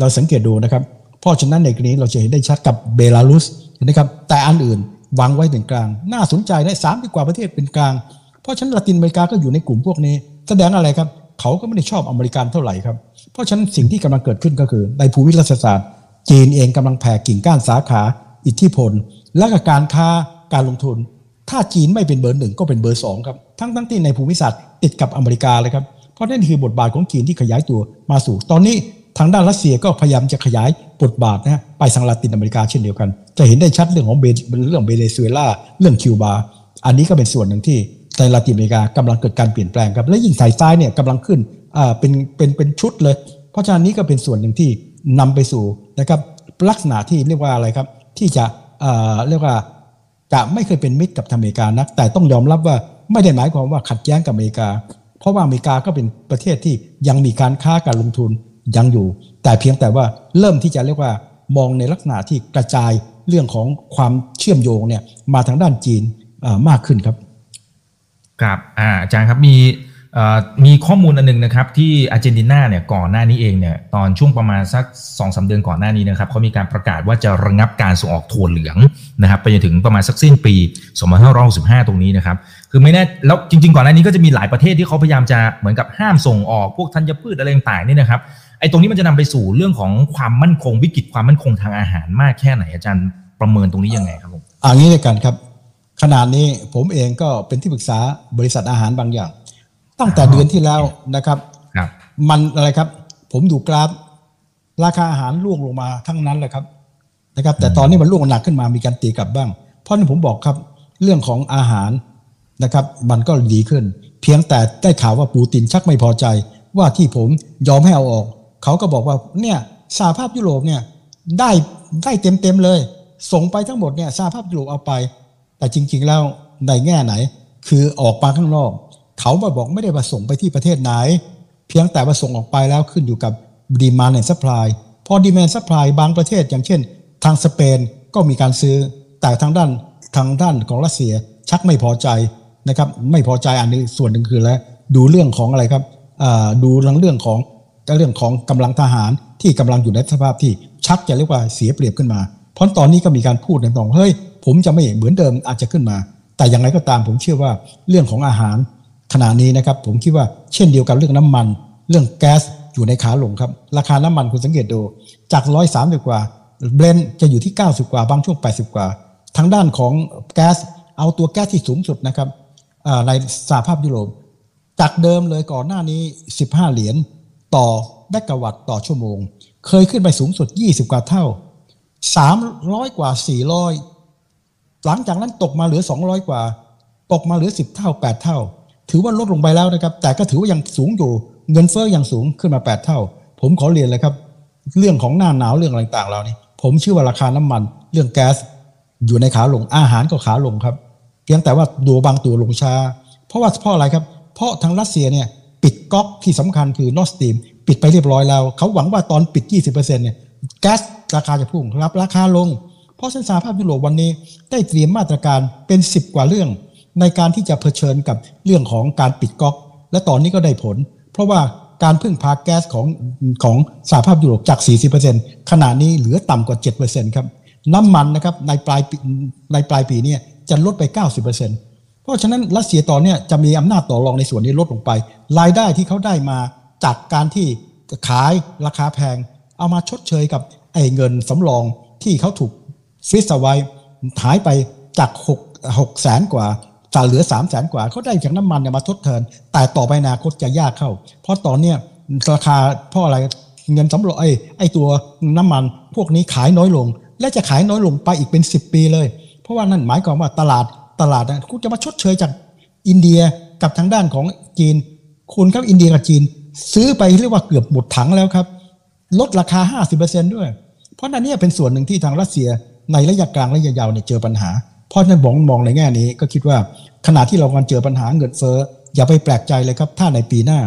เราสังเกตดูนะครับ เพราะฉะนั้นในกรณีเราจะเห็นได้ชัดกับเบลารุสนะครับแต่อันอื่นวางไว้เป็นกลาง น่าสนใจนะสามกว่าประเทศเป็นกลาง เพราะฉะนั้นละตินอเมริกาก็อยู่ในกลุ่มพวกนี้ แสดงอะไรครับ เขาก็ไม่ได้ชอบอเมริกันเท่าไหร่ครับเพราะฉะนั้นสิ่งที่กำลังเกิดขึ้นก็คือ ในภูมิรัฐศาสตร์จีนเองกำลังแผ่กิ่งก้านสาขา อิทธิพล และการค้าการลงทุน ถ้าจีนไม่เป็นเบอร์หนึ่งก็เป็นเบอร์สองครับ ทั้งทั้งที่ในภูมิศาสตร์ติดกับอเมริกาเลยครับ เพราะนั่นคือบทบาทของจีนที่ขยายตัวมาสู่ ตอนนี้ทางด้านรัสเซียก็พยายามจะขยายบทบาทนะไปทางลาตินอเมริกาเช่นเดียวกัน จะเห็นได้ชัดเรื่องของเรื่องเบเนซุเอลาเรื่องคิวบา อันนี้ก็เป็นส่วนหนึ่งที่ในลาตินอเมริกากำลังเกิดการเปลี่ยนแปลงครับและยิ่งสายซ้ายเนี่ยกำลังขึ้นอ่าเป็นเป็นเป็นชุดเลย เพราะฉะนั้นนี้ก็เป็นส่วนหนึ่งที่นำไปสู่นะครับลักษณะที่เรียกว่าอะไรครับที่จะเเรียกว่า จะไม่เคยเป็นมิตรกับอเมริกานัก แต่ต้องยอมรับว่าไม่ได้หมายความว่าขัดแย้งกับอเมริกา เพราะว่าอเมริกาก็เป็นประเทศที่ยังมีการค้าการลงทุนยังอยู่ แต่เพียงแต่ว่าเริ่มที่จะเรียกว่ามองในลักษณะที่กระจายเรื่องของความเชื่อมโยงเนี่ยมาทางด้านจีนมากขึ้นครับครับอาจารย์ครับมี มีข้อมูลอันนึงนะครับที่อาร์เจนตินาเนี่ยก่อนหน้านี้เองเนี่ยตอนช่วงประมาณสัก2อสเดือนก่อนหน้านี้นะครับเขามีการประกาศว่าจะระงับการส่งออกถั่วเหลืองนะครับไปจนถึงประมาณสักสิ้นปี2565 ตรงนี้นะครับคือไม่แน่แล้วจริง ๆ ก่อนหน้านี้ก็จะมีหลายประเทศที่เขาพยายามจะเหมือนกับห้ามส่งออกพวกธัญพืชอะไรต่างๆนี่นะครับไอ้ตรงนี้มันจะนำไปสู่เรื่องของความมั่นคงวิกฤตความมั่นคงทางอาหารมากแค่ไหนอาจารย์ประเมินตรงนี้ยังไงครับผมอันนี้เลยกันครับขนาดนี้ผมเองก็เป็นที่ปรึกษาบริษัทอาหารบางอย่าง ตั้งแต่เดือนที่แล้วนะครับ มันอะไรครับ ผมดูกราฟ ราคาอาหารร่วงลงมาทั้งนั้นแหละครับนะครับ แต่ตอนนี้มันร่วงหนักขึ้นมามีการตีกลับบ้าง เพราะนั้นผมบอกครับเรื่องของอาหารนะครับ มันก็ดีขึ้น เพียงแต่ได้ข่าวว่าปูตินชักไม่พอใจ ว่าที่ผมยอมให้เอาออก เขาก็บอกว่าเนี่ยสหภาพยุโรปเนี่ยได้ได้เต็มเต็มเลย ส่งไปทั้งหมดเนี่ยสหภาพยุโรปเอาไป แต่จริง ๆ แล้วในแง่ไหน คือออกมาข้างนอก เขามาบอกไม่ได้ประสงค์ไปที่ประเทศไหน เพียงแต่ประสงค์ออกไปแล้วขึ้นอยู่กับ demand and supply พอ demand supply บางประเทศ อย่างเช่น ทางสเปนก็มีการซื้อแต่ทางด้านทางด้านของรัสเซียชักไม่พอใจนะครับไม่พอใจอันนี้ส่วนหนึ่งคือแล้วดูเรื่องของอะไรครับดูเรื่องเรื่องของเรื่องของกำลังทหารที่กำลังอยู่ในสภาพที่ชักจะเรียกว่าเสียเปรียบขึ้นมา เพราะตอนนี้ก็มีการพูดในตรงเฮ้ยผมจะไม่เหมือนเดิมอาจจะขึ้นมา แต่อย่างไรก็ตามผมเชื่อว่าเรื่องของอาหาร ขณะนี้นะครับผมคิดว่าเช่นเดียวกับเรื่องน้ำมัน เรื่องแก๊สอยู่ในขาลงครับ ราคาน้ำมันคุณสังเกตดูจากร้อยสามสิบกว่าเบรนจะอยู่ที่ 90 กว่าบางช่วง 80 กว่า ทางด้านของแก๊สเอาตัวแก๊สที่สูงสุดนะครับในสหภาพยุโรปจากเดิมเลยก่อนหน้านี้ 15 เหรียญต่อแบกะวัตต์ต่อชั่วโมง เคยขึ้นไปสูงสุด 20 กว่าเท่า 300 กว่า 400 หลังจากนั้นตกมาเหลือ 200 กว่า ตกมาเหลือ 10 เท่า 8 เท่า ถือว่าลดลงไปแล้วนะครับ แต่ก็ถือว่ายังสูงอยู่เงินเฟ้อยังสูงขึ้นมา 8 เท่า ผมขอเรียนเลยครับ เรื่องของหน้าหนาวเรื่องอะไรต่างๆเรานี่ผมเชื่อว่าราคาน้ำมัน เรื่องแก๊สอยู่ในขาลงอาหารก็ขาลงครับเพียงแต่ว่าดูบางตัวลงช้า เพราะว่าเพราะอะไรครับ เพราะทางรัสเซียเนี่ยปิดก๊อกที่สำคัญคือนอสตีมปิดไปเรียบร้อยแล้ว เขาหวังว่าตอนปิด 20%เนี่ยแก๊สราคาจะพุ่งรับราคาลง เพราะฉะนั้นสหภาพยุโรปวันนี้ได้เตรียมมาตรการเป็น 10 กว่าเรื่อง ในการที่จะเผชิญกับเรื่องของการปิดก๊อกและตอนนี้ก็ได้ผล เพราะว่าการพึ่งพาแก๊สของของสหภาพยุโรปจาก 40%ขณะนี้เหลือต่ำกว่า 7%ครับน้ำมันนะครับในปลายในปลายปีนี้จะลดไป 90%เพราะฉะนั้นรัสเซียตอนนี้จะมีอำนาจต่อรองในส่วนนี้ลดลงไป รายได้ที่เขาได้มาจากการที่ขายราคาแพง เอามาชดเชยกับไอ้เงินสำรองที่เขาถูก freeze เอาไว้หายไปจาก6 6แสนกว่า จะเหลือ3 0 0แสนกว่าเขาได้จากน้ำมันเนี่ยมาทดแทนแต่ต่อไปอนาคตจะยากเข้า เพราะตอนเนี้ยราคาเพราะอะไรเงินสำรองไอ้ไอ้ตัวน้ำมันพวกนี้ขายน้อยลง และจะขายน้อยลงไปอีกเป็น 10 ปีเลย เพราะว่านั่นหมายความว่าตลาดตลาดนะคุณจะมาชดเชยจากอินเดียกับทางด้านของจีน คุณครับอินเดียกับจีน ซื้อไปเรียกว่าเกือบหมดถังแล้วครับ ลดราคา 50%ด้วย เพราะนั่นเนี่ยเป็นส่วนหนึ่งที่ทางรัสเซียในระยะกลางระยะยาวเนี่ยเจอปัญหา เพราะฉะนั้นมองมองในแง่นี้ก็คิดว่าขณะที่เรากำลังเจอปัญหาเงินเฟ้ออย่าไปแปลกใจเลยครับ ถ้าในปีหน้า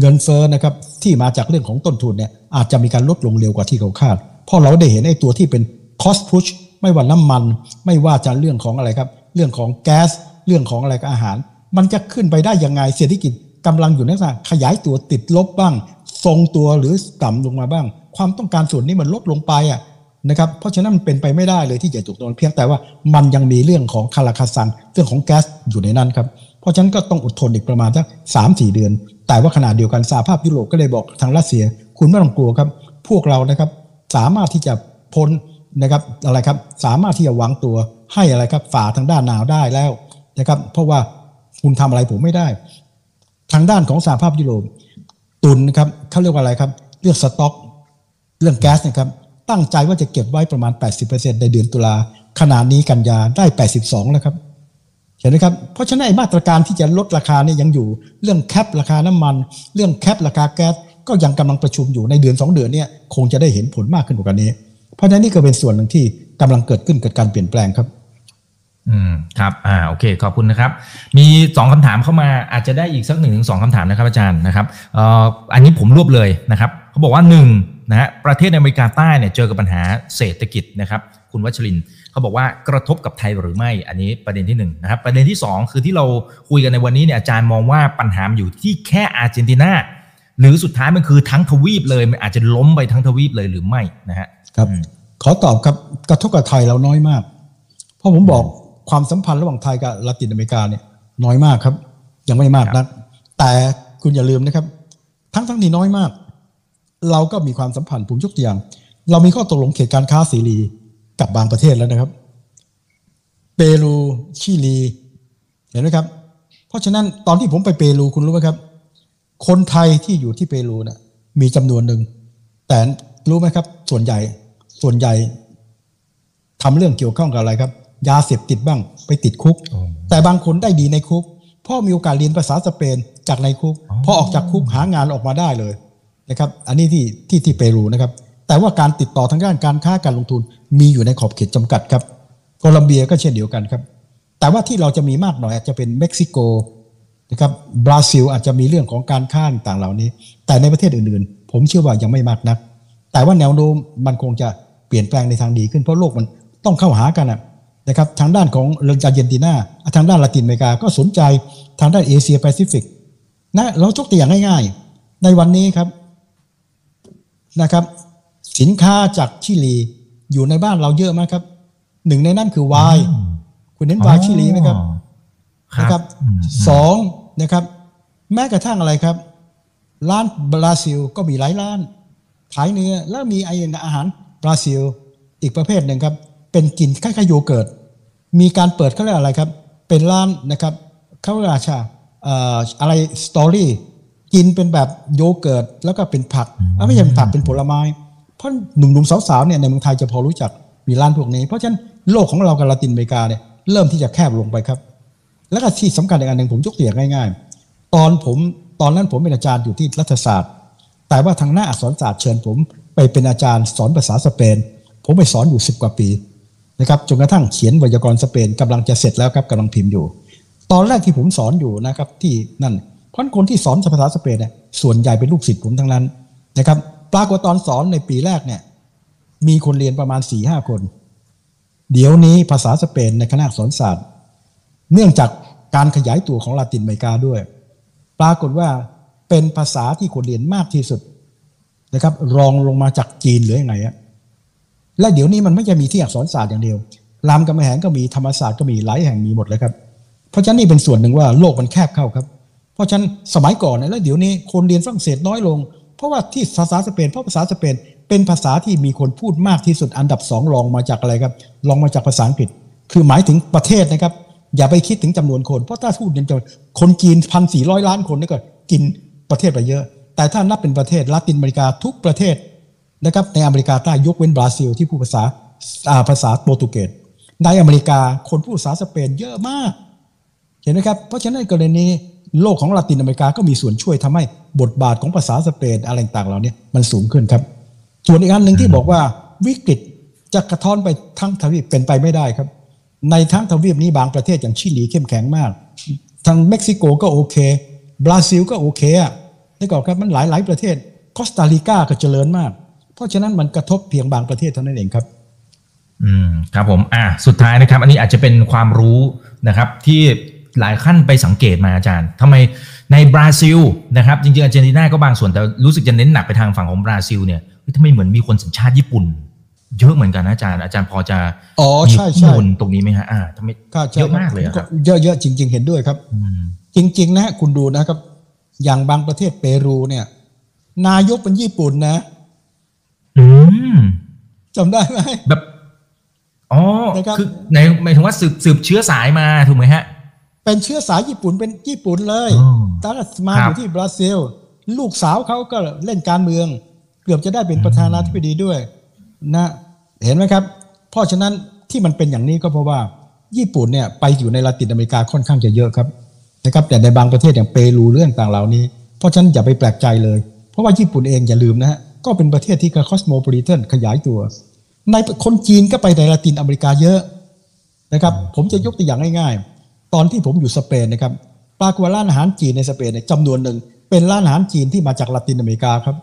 เงินเฟ้อนะครับที่มาจากเรื่องของต้นทุนเนี่ยอาจจะมีการลดลงเร็วกว่าที่เขาคาด เพราะเราได้เห็นไอ้ตัวที่เป็น cost push ไม่ว่าน้ำมัน ไม่ว่าจะเรื่องของอะไรครับ เรื่องของแก๊สเรื่องของอะไรกับอาหาร มันจะขึ้นไปได้ยังไงเศรษฐกิจกำลังอยู่ในลักษณะขยายตัวติดลบบ้าง ทรงตัวหรือต่ำลงมาบ้าง ความต้องการส่วนนี้มันลดลงไปอะ นะครับ เพราะฉะนั้นมันเป็นไปไม่ได้เลยที่จะถูกโดนเพียงแต่ว่ามันยังมีเรื่องของคาราคาซังเรื่องของแก๊สอยู่ในนั้นครับ เพราะฉะนั้นก็ต้องอดทนอีกประมาณสักสามสี่เดือน แต่ว่าขณะเดียวกันสหภาพยุโรปก็เลยบอกทางรัสเซีย คุณไม่ต้องกลัวครับ พวกเรานะครับสามารถที่จะพ้นนะครับอะไรครับสามารถที่จะวางตัวให้อะไรครับฝ่าทางด้านหนาวได้แล้วนะครับ เพราะว่าคุณทำอะไรผมไม่ได้ ทางด้านของสหภาพยุโรปตุนนะครับเขาเรียกว่าอะไรครับ เรื่องสต็อก เรื่องแก๊สนะครับ ตั้งใจว่าจะเก็บไว้ประมาณ 80%ในเดือนตุลาขณะนี้กันยาได้ 82 แล้วครับ เห็นไหมครับ เพราะฉะนั้นไอ้มาตรการที่จะลดราคาเนี่ยยังอยู่ เรื่องแคปราคาน้ำมัน เรื่องแคปราคาแก๊สก็ยังกำลังประชุมอยู่ในเดือน 2 เดือนเนี่ยคงจะได้เห็นผลมากขึ้นกว่านี้ เพราะฉะนั้นนี่ก็เป็นส่วนหนึ่งที่กำลังเกิดขึ้นเกิดการเปลี่ยนแปลงครับ อืมครับอ่าโอเค ขอบคุณนะครับ มีสองคำถามเข้ามาอาจจะได้อีกสักหนึ่งถึงสองคำถามนะครับอาจารย์นะครับเอ่ออันนี้ผมรวบเลยนะครับเขาบอกว่าห นึ่งนะฮะประเทศอเมริกาใต้เนี่ยเจอกับปัญหาเศรษฐกิจนะครับคุณวัชรินทร์เขาบอกว่ากระทบกับไทยหรือไม่ อันนี้ประเด็นที่หนึ่งนะครับประเด็นที่สองคือที่เราคุยกันในวันนี้เนี่ยอาจารย์มองว่าปัญหามันอยู่ที่แค่อาร์เจนตินาหรือสุดท้ายมันคือทั้งทวีปเลยมันอาจจะล้มไปทั้งทวีปเลยหรือไม่นะฮะครับอืมขอตอบครับกระทบกับไทยเราน้อยมาก เพราะผมบอกความสัมพันธ์ระหว่างไทยกับละตินอเมริกาเนี่ยน้อยมากครับ ยังไม่มากนักแต่คุณอย่าลืมนะครับ ทั้งทั้งนี้น้อยมาก เราก็มีความสัมพันธ์ผมยกตัวอย่าง เรามีข้อตกลงเขตการค้าเสรีกับบางประเทศแล้วนะครับ เปรูชิลี เห็นไหมครับ เพราะฉะนั้นตอนที่ผมไปเปรูคุณรู้ไหมครับ คนไทยที่อยู่ที่เปรูนะมีจำนวนหนึ่ง แต่รู้ไหมครับ ส่วนใหญ่ส่วนใหญ่ทำเรื่องเกี่ยวข้องกับอะไรครับ ยาเสพติดบ้างไปติดคุกอ๋อแต่บางคนได้ดีในคุกเพราะมีโอกาสเรียนภาษาสเปนจากในคุกอ๋อพอออกจากคุกหางานออกมาได้เลย นะครับ อันนี้ที่ที่ที่เปรูนะครับ แต่ว่าการติดต่อทางด้านการค้าการลงทุนมีอยู่ในขอบเขตจำกัดครับ โคลัมเบียก็เช่นเดียวกันครับ แต่ว่าที่เราจะมีมากหน่อยอาจจะเป็นเม็กซิโกนะครับบราซิลอาจจะมีเรื่องของการค้าต่างเหล่านี้ แต่ในประเทศอื่นๆ ผมเชื่อว่ายังไม่มากนัก แต่ว่าแนวโน้มมันคงจะเปลี่ยนแปลงในทางดีขึ้นเพราะโลกมันต้องเข้าหากันนะครับทางด้านของเรื่องอาร์เจนตินาทางด้านละตินอเมริกาก็สนใจทางด้านเอเชียแปซิฟิกนะเรายกตัวอย่างง่าย ๆ ในวันนี้ครับ นะครับ สินค้าจากชิลีอยู่ในบ้านเราเยอะมากครับ หนึ่งในนั้นคือไวน์คุณเห็นไวน์ชิลีไหมครับนะครับอืมสองนะครับ แม้กระทั่งอะไรครับ ร้านบราซิลก็มีหลายร้าน ขายเนื้อแล้วมีไอ้อาหารบราซิลอีกประเภทหนึ่งครับ เป็นกินคล้ายๆโยเกิร์ตมีการเปิดเขาเรียกอะไรครับ เป็นร้านนะครับเขาเรียกว่าชาเอ่ออะไร Story กินเป็นแบบโยเกิร์ตแล้วก็เป็นผักไม่ใช่เป็นผักเป็นผลไม้ เพราะหนุ่มๆสาวๆเนี่ยในเมืองไทยจะพอรู้จักมีร้านพวกนี้ เพราะฉะนั้นโลกของเรากับลาตินอเมริกาเนี่ยเริ่มที่จะแคบลงไปครับ แล้วก็ที่สำคัญอีกอันหนึ่งผมยกตัวอย่างง่าย ๆ ตอนผมตอนนั้นผมเป็นอาจารย์อยู่ที่รัฐศาสตร์ แต่ว่าทางหน้าอักษรศาสตร์เชิญผมไปเป็นอาจารย์สอนภาษาสเปน ผมไปสอนอยู่สิบกว่าปีนะครับจนกระทั่งเขียนไวยากรณ์สเปนกำลังจะเสร็จแล้วครับกำลังพิมพ์อยู่ ตอนแรกที่ผมสอนอยู่นะครับที่นั่น เพราะคนที่สอนภาษาสเปนเนี่ยส่วนใหญ่เป็นลูกศิษย์ผมทั้งนั้นนะครับ ปรากฏตอนสอนในปีแรกเนี่ยมีคนเรียนประมาณ4ี่ห้าคน เดี๋ยวนี้ภาษาสเปนในคณะสอนศาสตร์ เนื่องจากการขยายตัวของลาตินอเมริกาด้วย ปรากฏว่าเป็นภาษาที่คนเรียนมากที่สุดนะครับ รองลงมาจากจีนหรือยังไงอะและเดี๋ยวนี้มันไม่ใช่มีที่อักษรศาสตร์อย่างเดียวรามกำแหงก็มีธรรมศาสตร์ก็มีหลายแห่งมีหมดเลยครับ เพราะฉะนั้นนี่เป็นส่วนหนึ่งว่าโลกมันแคบเข้าครับ ราะฉะนั้นสมัยก่อนนี่ยแล้วเดี๋ยวนี้คนเรียนฝรั่งเศสน้อยลง เพราะว่าที่ภาษาสเปนเพราะภาษาสเปนเป็นภาษาที่มีคนพูดมากที่สุดอันดับสองรองมาจากอะไรครับรองมาจากภาษาอังกฤษ คือหมายถึงประเทศนะครับ อย่าไปคิดถึงจำนวนคน เพราะถ้าพูดเป็นจำนวนคนจีนพันสี่ร้อยล้านคนนี่ก็กินประเทศไปเยอะ แต่ถ้านับเป็นประเทศลาตินอเมริกาทุกประเทศนะครับในอเมริกาใต้ยกเว้นบราซิลที่พูดภาษาอ่าภาษาโปรตุเกสในอเมริกาคนพูดภาษาสเปนเยอะมาก เห็นไหมครับ เพราะฉะนั้นกรณี โลกของลาตินอเมริกาก็มีส่วนช่วยทำให้บทบาทของภาษาสเปนอะไรต่างๆเหล่านี้มันสูงขึ้นครับ ส่วนอีกอันหนึ่งที่บอกว่าวิกฤตจะกระท้อนไปทั้งทวีปเป็นไปไม่ได้ครับ ในทั้งทวีปนี้บางประเทศอย่างชิลีเข้มแข็งมาก ทางเม็กซิโกก็โอเค บราซิลก็โอเคอะนี่ก็ครับมันหลายหลายประเทศคอสตาริกาก็เจริญมาก เพราะฉะนั้นมันกระทบเพียงบางประเทศเท่านั้นเองครับ อืมครับผม อะสุดท้ายนะครับ อันนี้อาจจะเป็นความรู้นะครับที่ หลายขั้นไปสังเกตมาอาจารย์ทำไมในบราซิลนะครับจริงๆอาร์เจนตินาก็บางส่วนแต่รู้สึกจะเน้นหนักไปทางฝั่งของบราซิลเนี่ยเฮ้ยทำไมเหมือนมีคนสัญชาติญี่ปุ่น เยอะเหมือนกันนะอาจารย์อาจารย์พอจะอ๋อมีใช่ข้ใช่อมูลตรงนี้ไหมฮะอ่าทำไมก็ใช่เยอะมากเลยอะครับเยอะๆจริง ๆ เห็นด้วยครับอืมจริง ๆ นะคุณดูนะครับ อย่างบางประเทศเปรูเนี่ย นายกเป็นญี่ปุ่นนะอืมจำได้ไหมแบบอ๋อนะครับคือในหมายถึงว่าสืบสืบเชื้อสายมาถูกไหมฮะ เป็นเชื้อสายญี่ปุ่นเป็นญี่ปุ่นเลยอ๋อตอนนั้นมาครัอบยู่ที่บราซิล ลูกสาวเขาก็เล่นการเมือง เกือบจะได้เป็นประธานาธิบดีด้วยนะเห็นไหมครับ เพราะฉะนั้นที่มันเป็นอย่างนี้ก็เพราะว่า ญี่ปุ่นเนี่ยไปอยู่ในลาตินอเมริกาค่อนข้างจะเยอะครับนะครับแต่ในบางประเทศอย่างเปรูเรื่องต่างเหล่านี้ เพราะฉะนั้นอย่าไปแปลกใจเลย เพราะว่าญี่ปุ่นเองอย่าลืมนะฮะก็เป็นประเทศที่คอสโมโพลิแทนขยายตัว ในคนจีนก็ไปในลาตินอเมริกาเยอะนะครับ ผมจะยกตัวอย่างง่ายๆ ตอนที่ผมอยู่สเปนนะครับปรากฏว่าร้านอาหารจีนในสเปนเนี่ยจำนวนหนึ่งเป็นร้านอาหารจีนที่มาจากลาตินอเมริกาครับ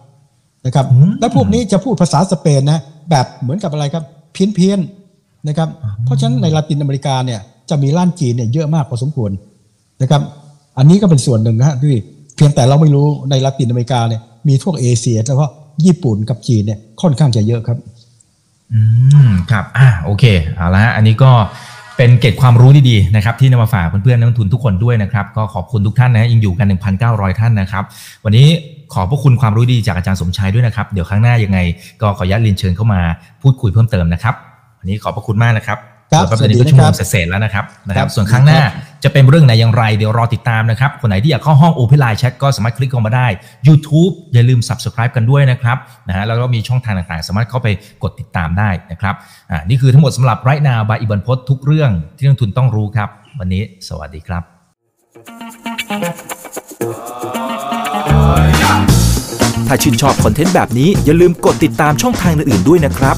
นะครับอืมและพวกนี้จะพูดภาษาสเปนนะแบบเหมือนกับอะไรครับเพี้ยนเพียนๆนะครับ เพราะฉะนั้นในลาตินอเมริกาเนี่ยจะมีร้านจีนเนี่ยเยอะมากพอสมควรนะครับ อันนี้ก็เป็นส่วนหนึ่งนะฮะที่เพียงแต่เราไม่รู้ในลาตินอเมริกาเนี่ยมีทั่วเอเชียแล้วก็ญี่ปุ่นกับจีนเนี่ยค่อนข้างจะเยอะครับ อืมครับ อ่าโอเคเอาละฮะอันนี้ก็ เป็นเกร็ดความรู้ดีๆนะครับที่นำมาฝากเพื่อนๆนักลงทุนทุกคนด้วยนะครับ ก็ขอบคุณทุกท่านนะยังอยู่กัน 1,900 ท่านนะครับ วันนี้ขอบพระคุณความรู้ดีจากอาจารย์สมชายด้วยนะครับ เดี๋ยวครั้งหน้ายังไง ก็ขออนุญาตเรียนเชิญเข้ามาพูดคุยเพิ่มเติมนะครับ วันนี้ขอบพระคุณมากนะครับ ครับเดี๋ยวแป๊บเดียวนี้ก็สวัสดีชั่วโมนะงครับเสร็จๆแล้วนะครับนะครับครับ ส่วนครั้งหน้าจะเป็นเรื่องไหนอย่างไรเดี๋ยวรอติดตามนะครับ คนไหนที่อยากเข้าห้อง Open Line Chat ก็สามารถคลิกเข้ามาได้ YouTube อย่าลืม Subscribe กันด้วยนะครับนะฮะแล้วก็มีช่องทางต่างๆ สามารถเข้าไปกดติดตามได้นะครับอ่านี่คือทั้งหมดสำหรับ Right Now by อิบันพศทุกเรื่องที่นักลงทุนต้องรู้ครับ วันนี้สวัสดีครับ ถ้าชื่นชอบคอนเทนต์แบบนี้อย่าลืมกดติดตามช่องทางอื่นๆด้วยนะครับ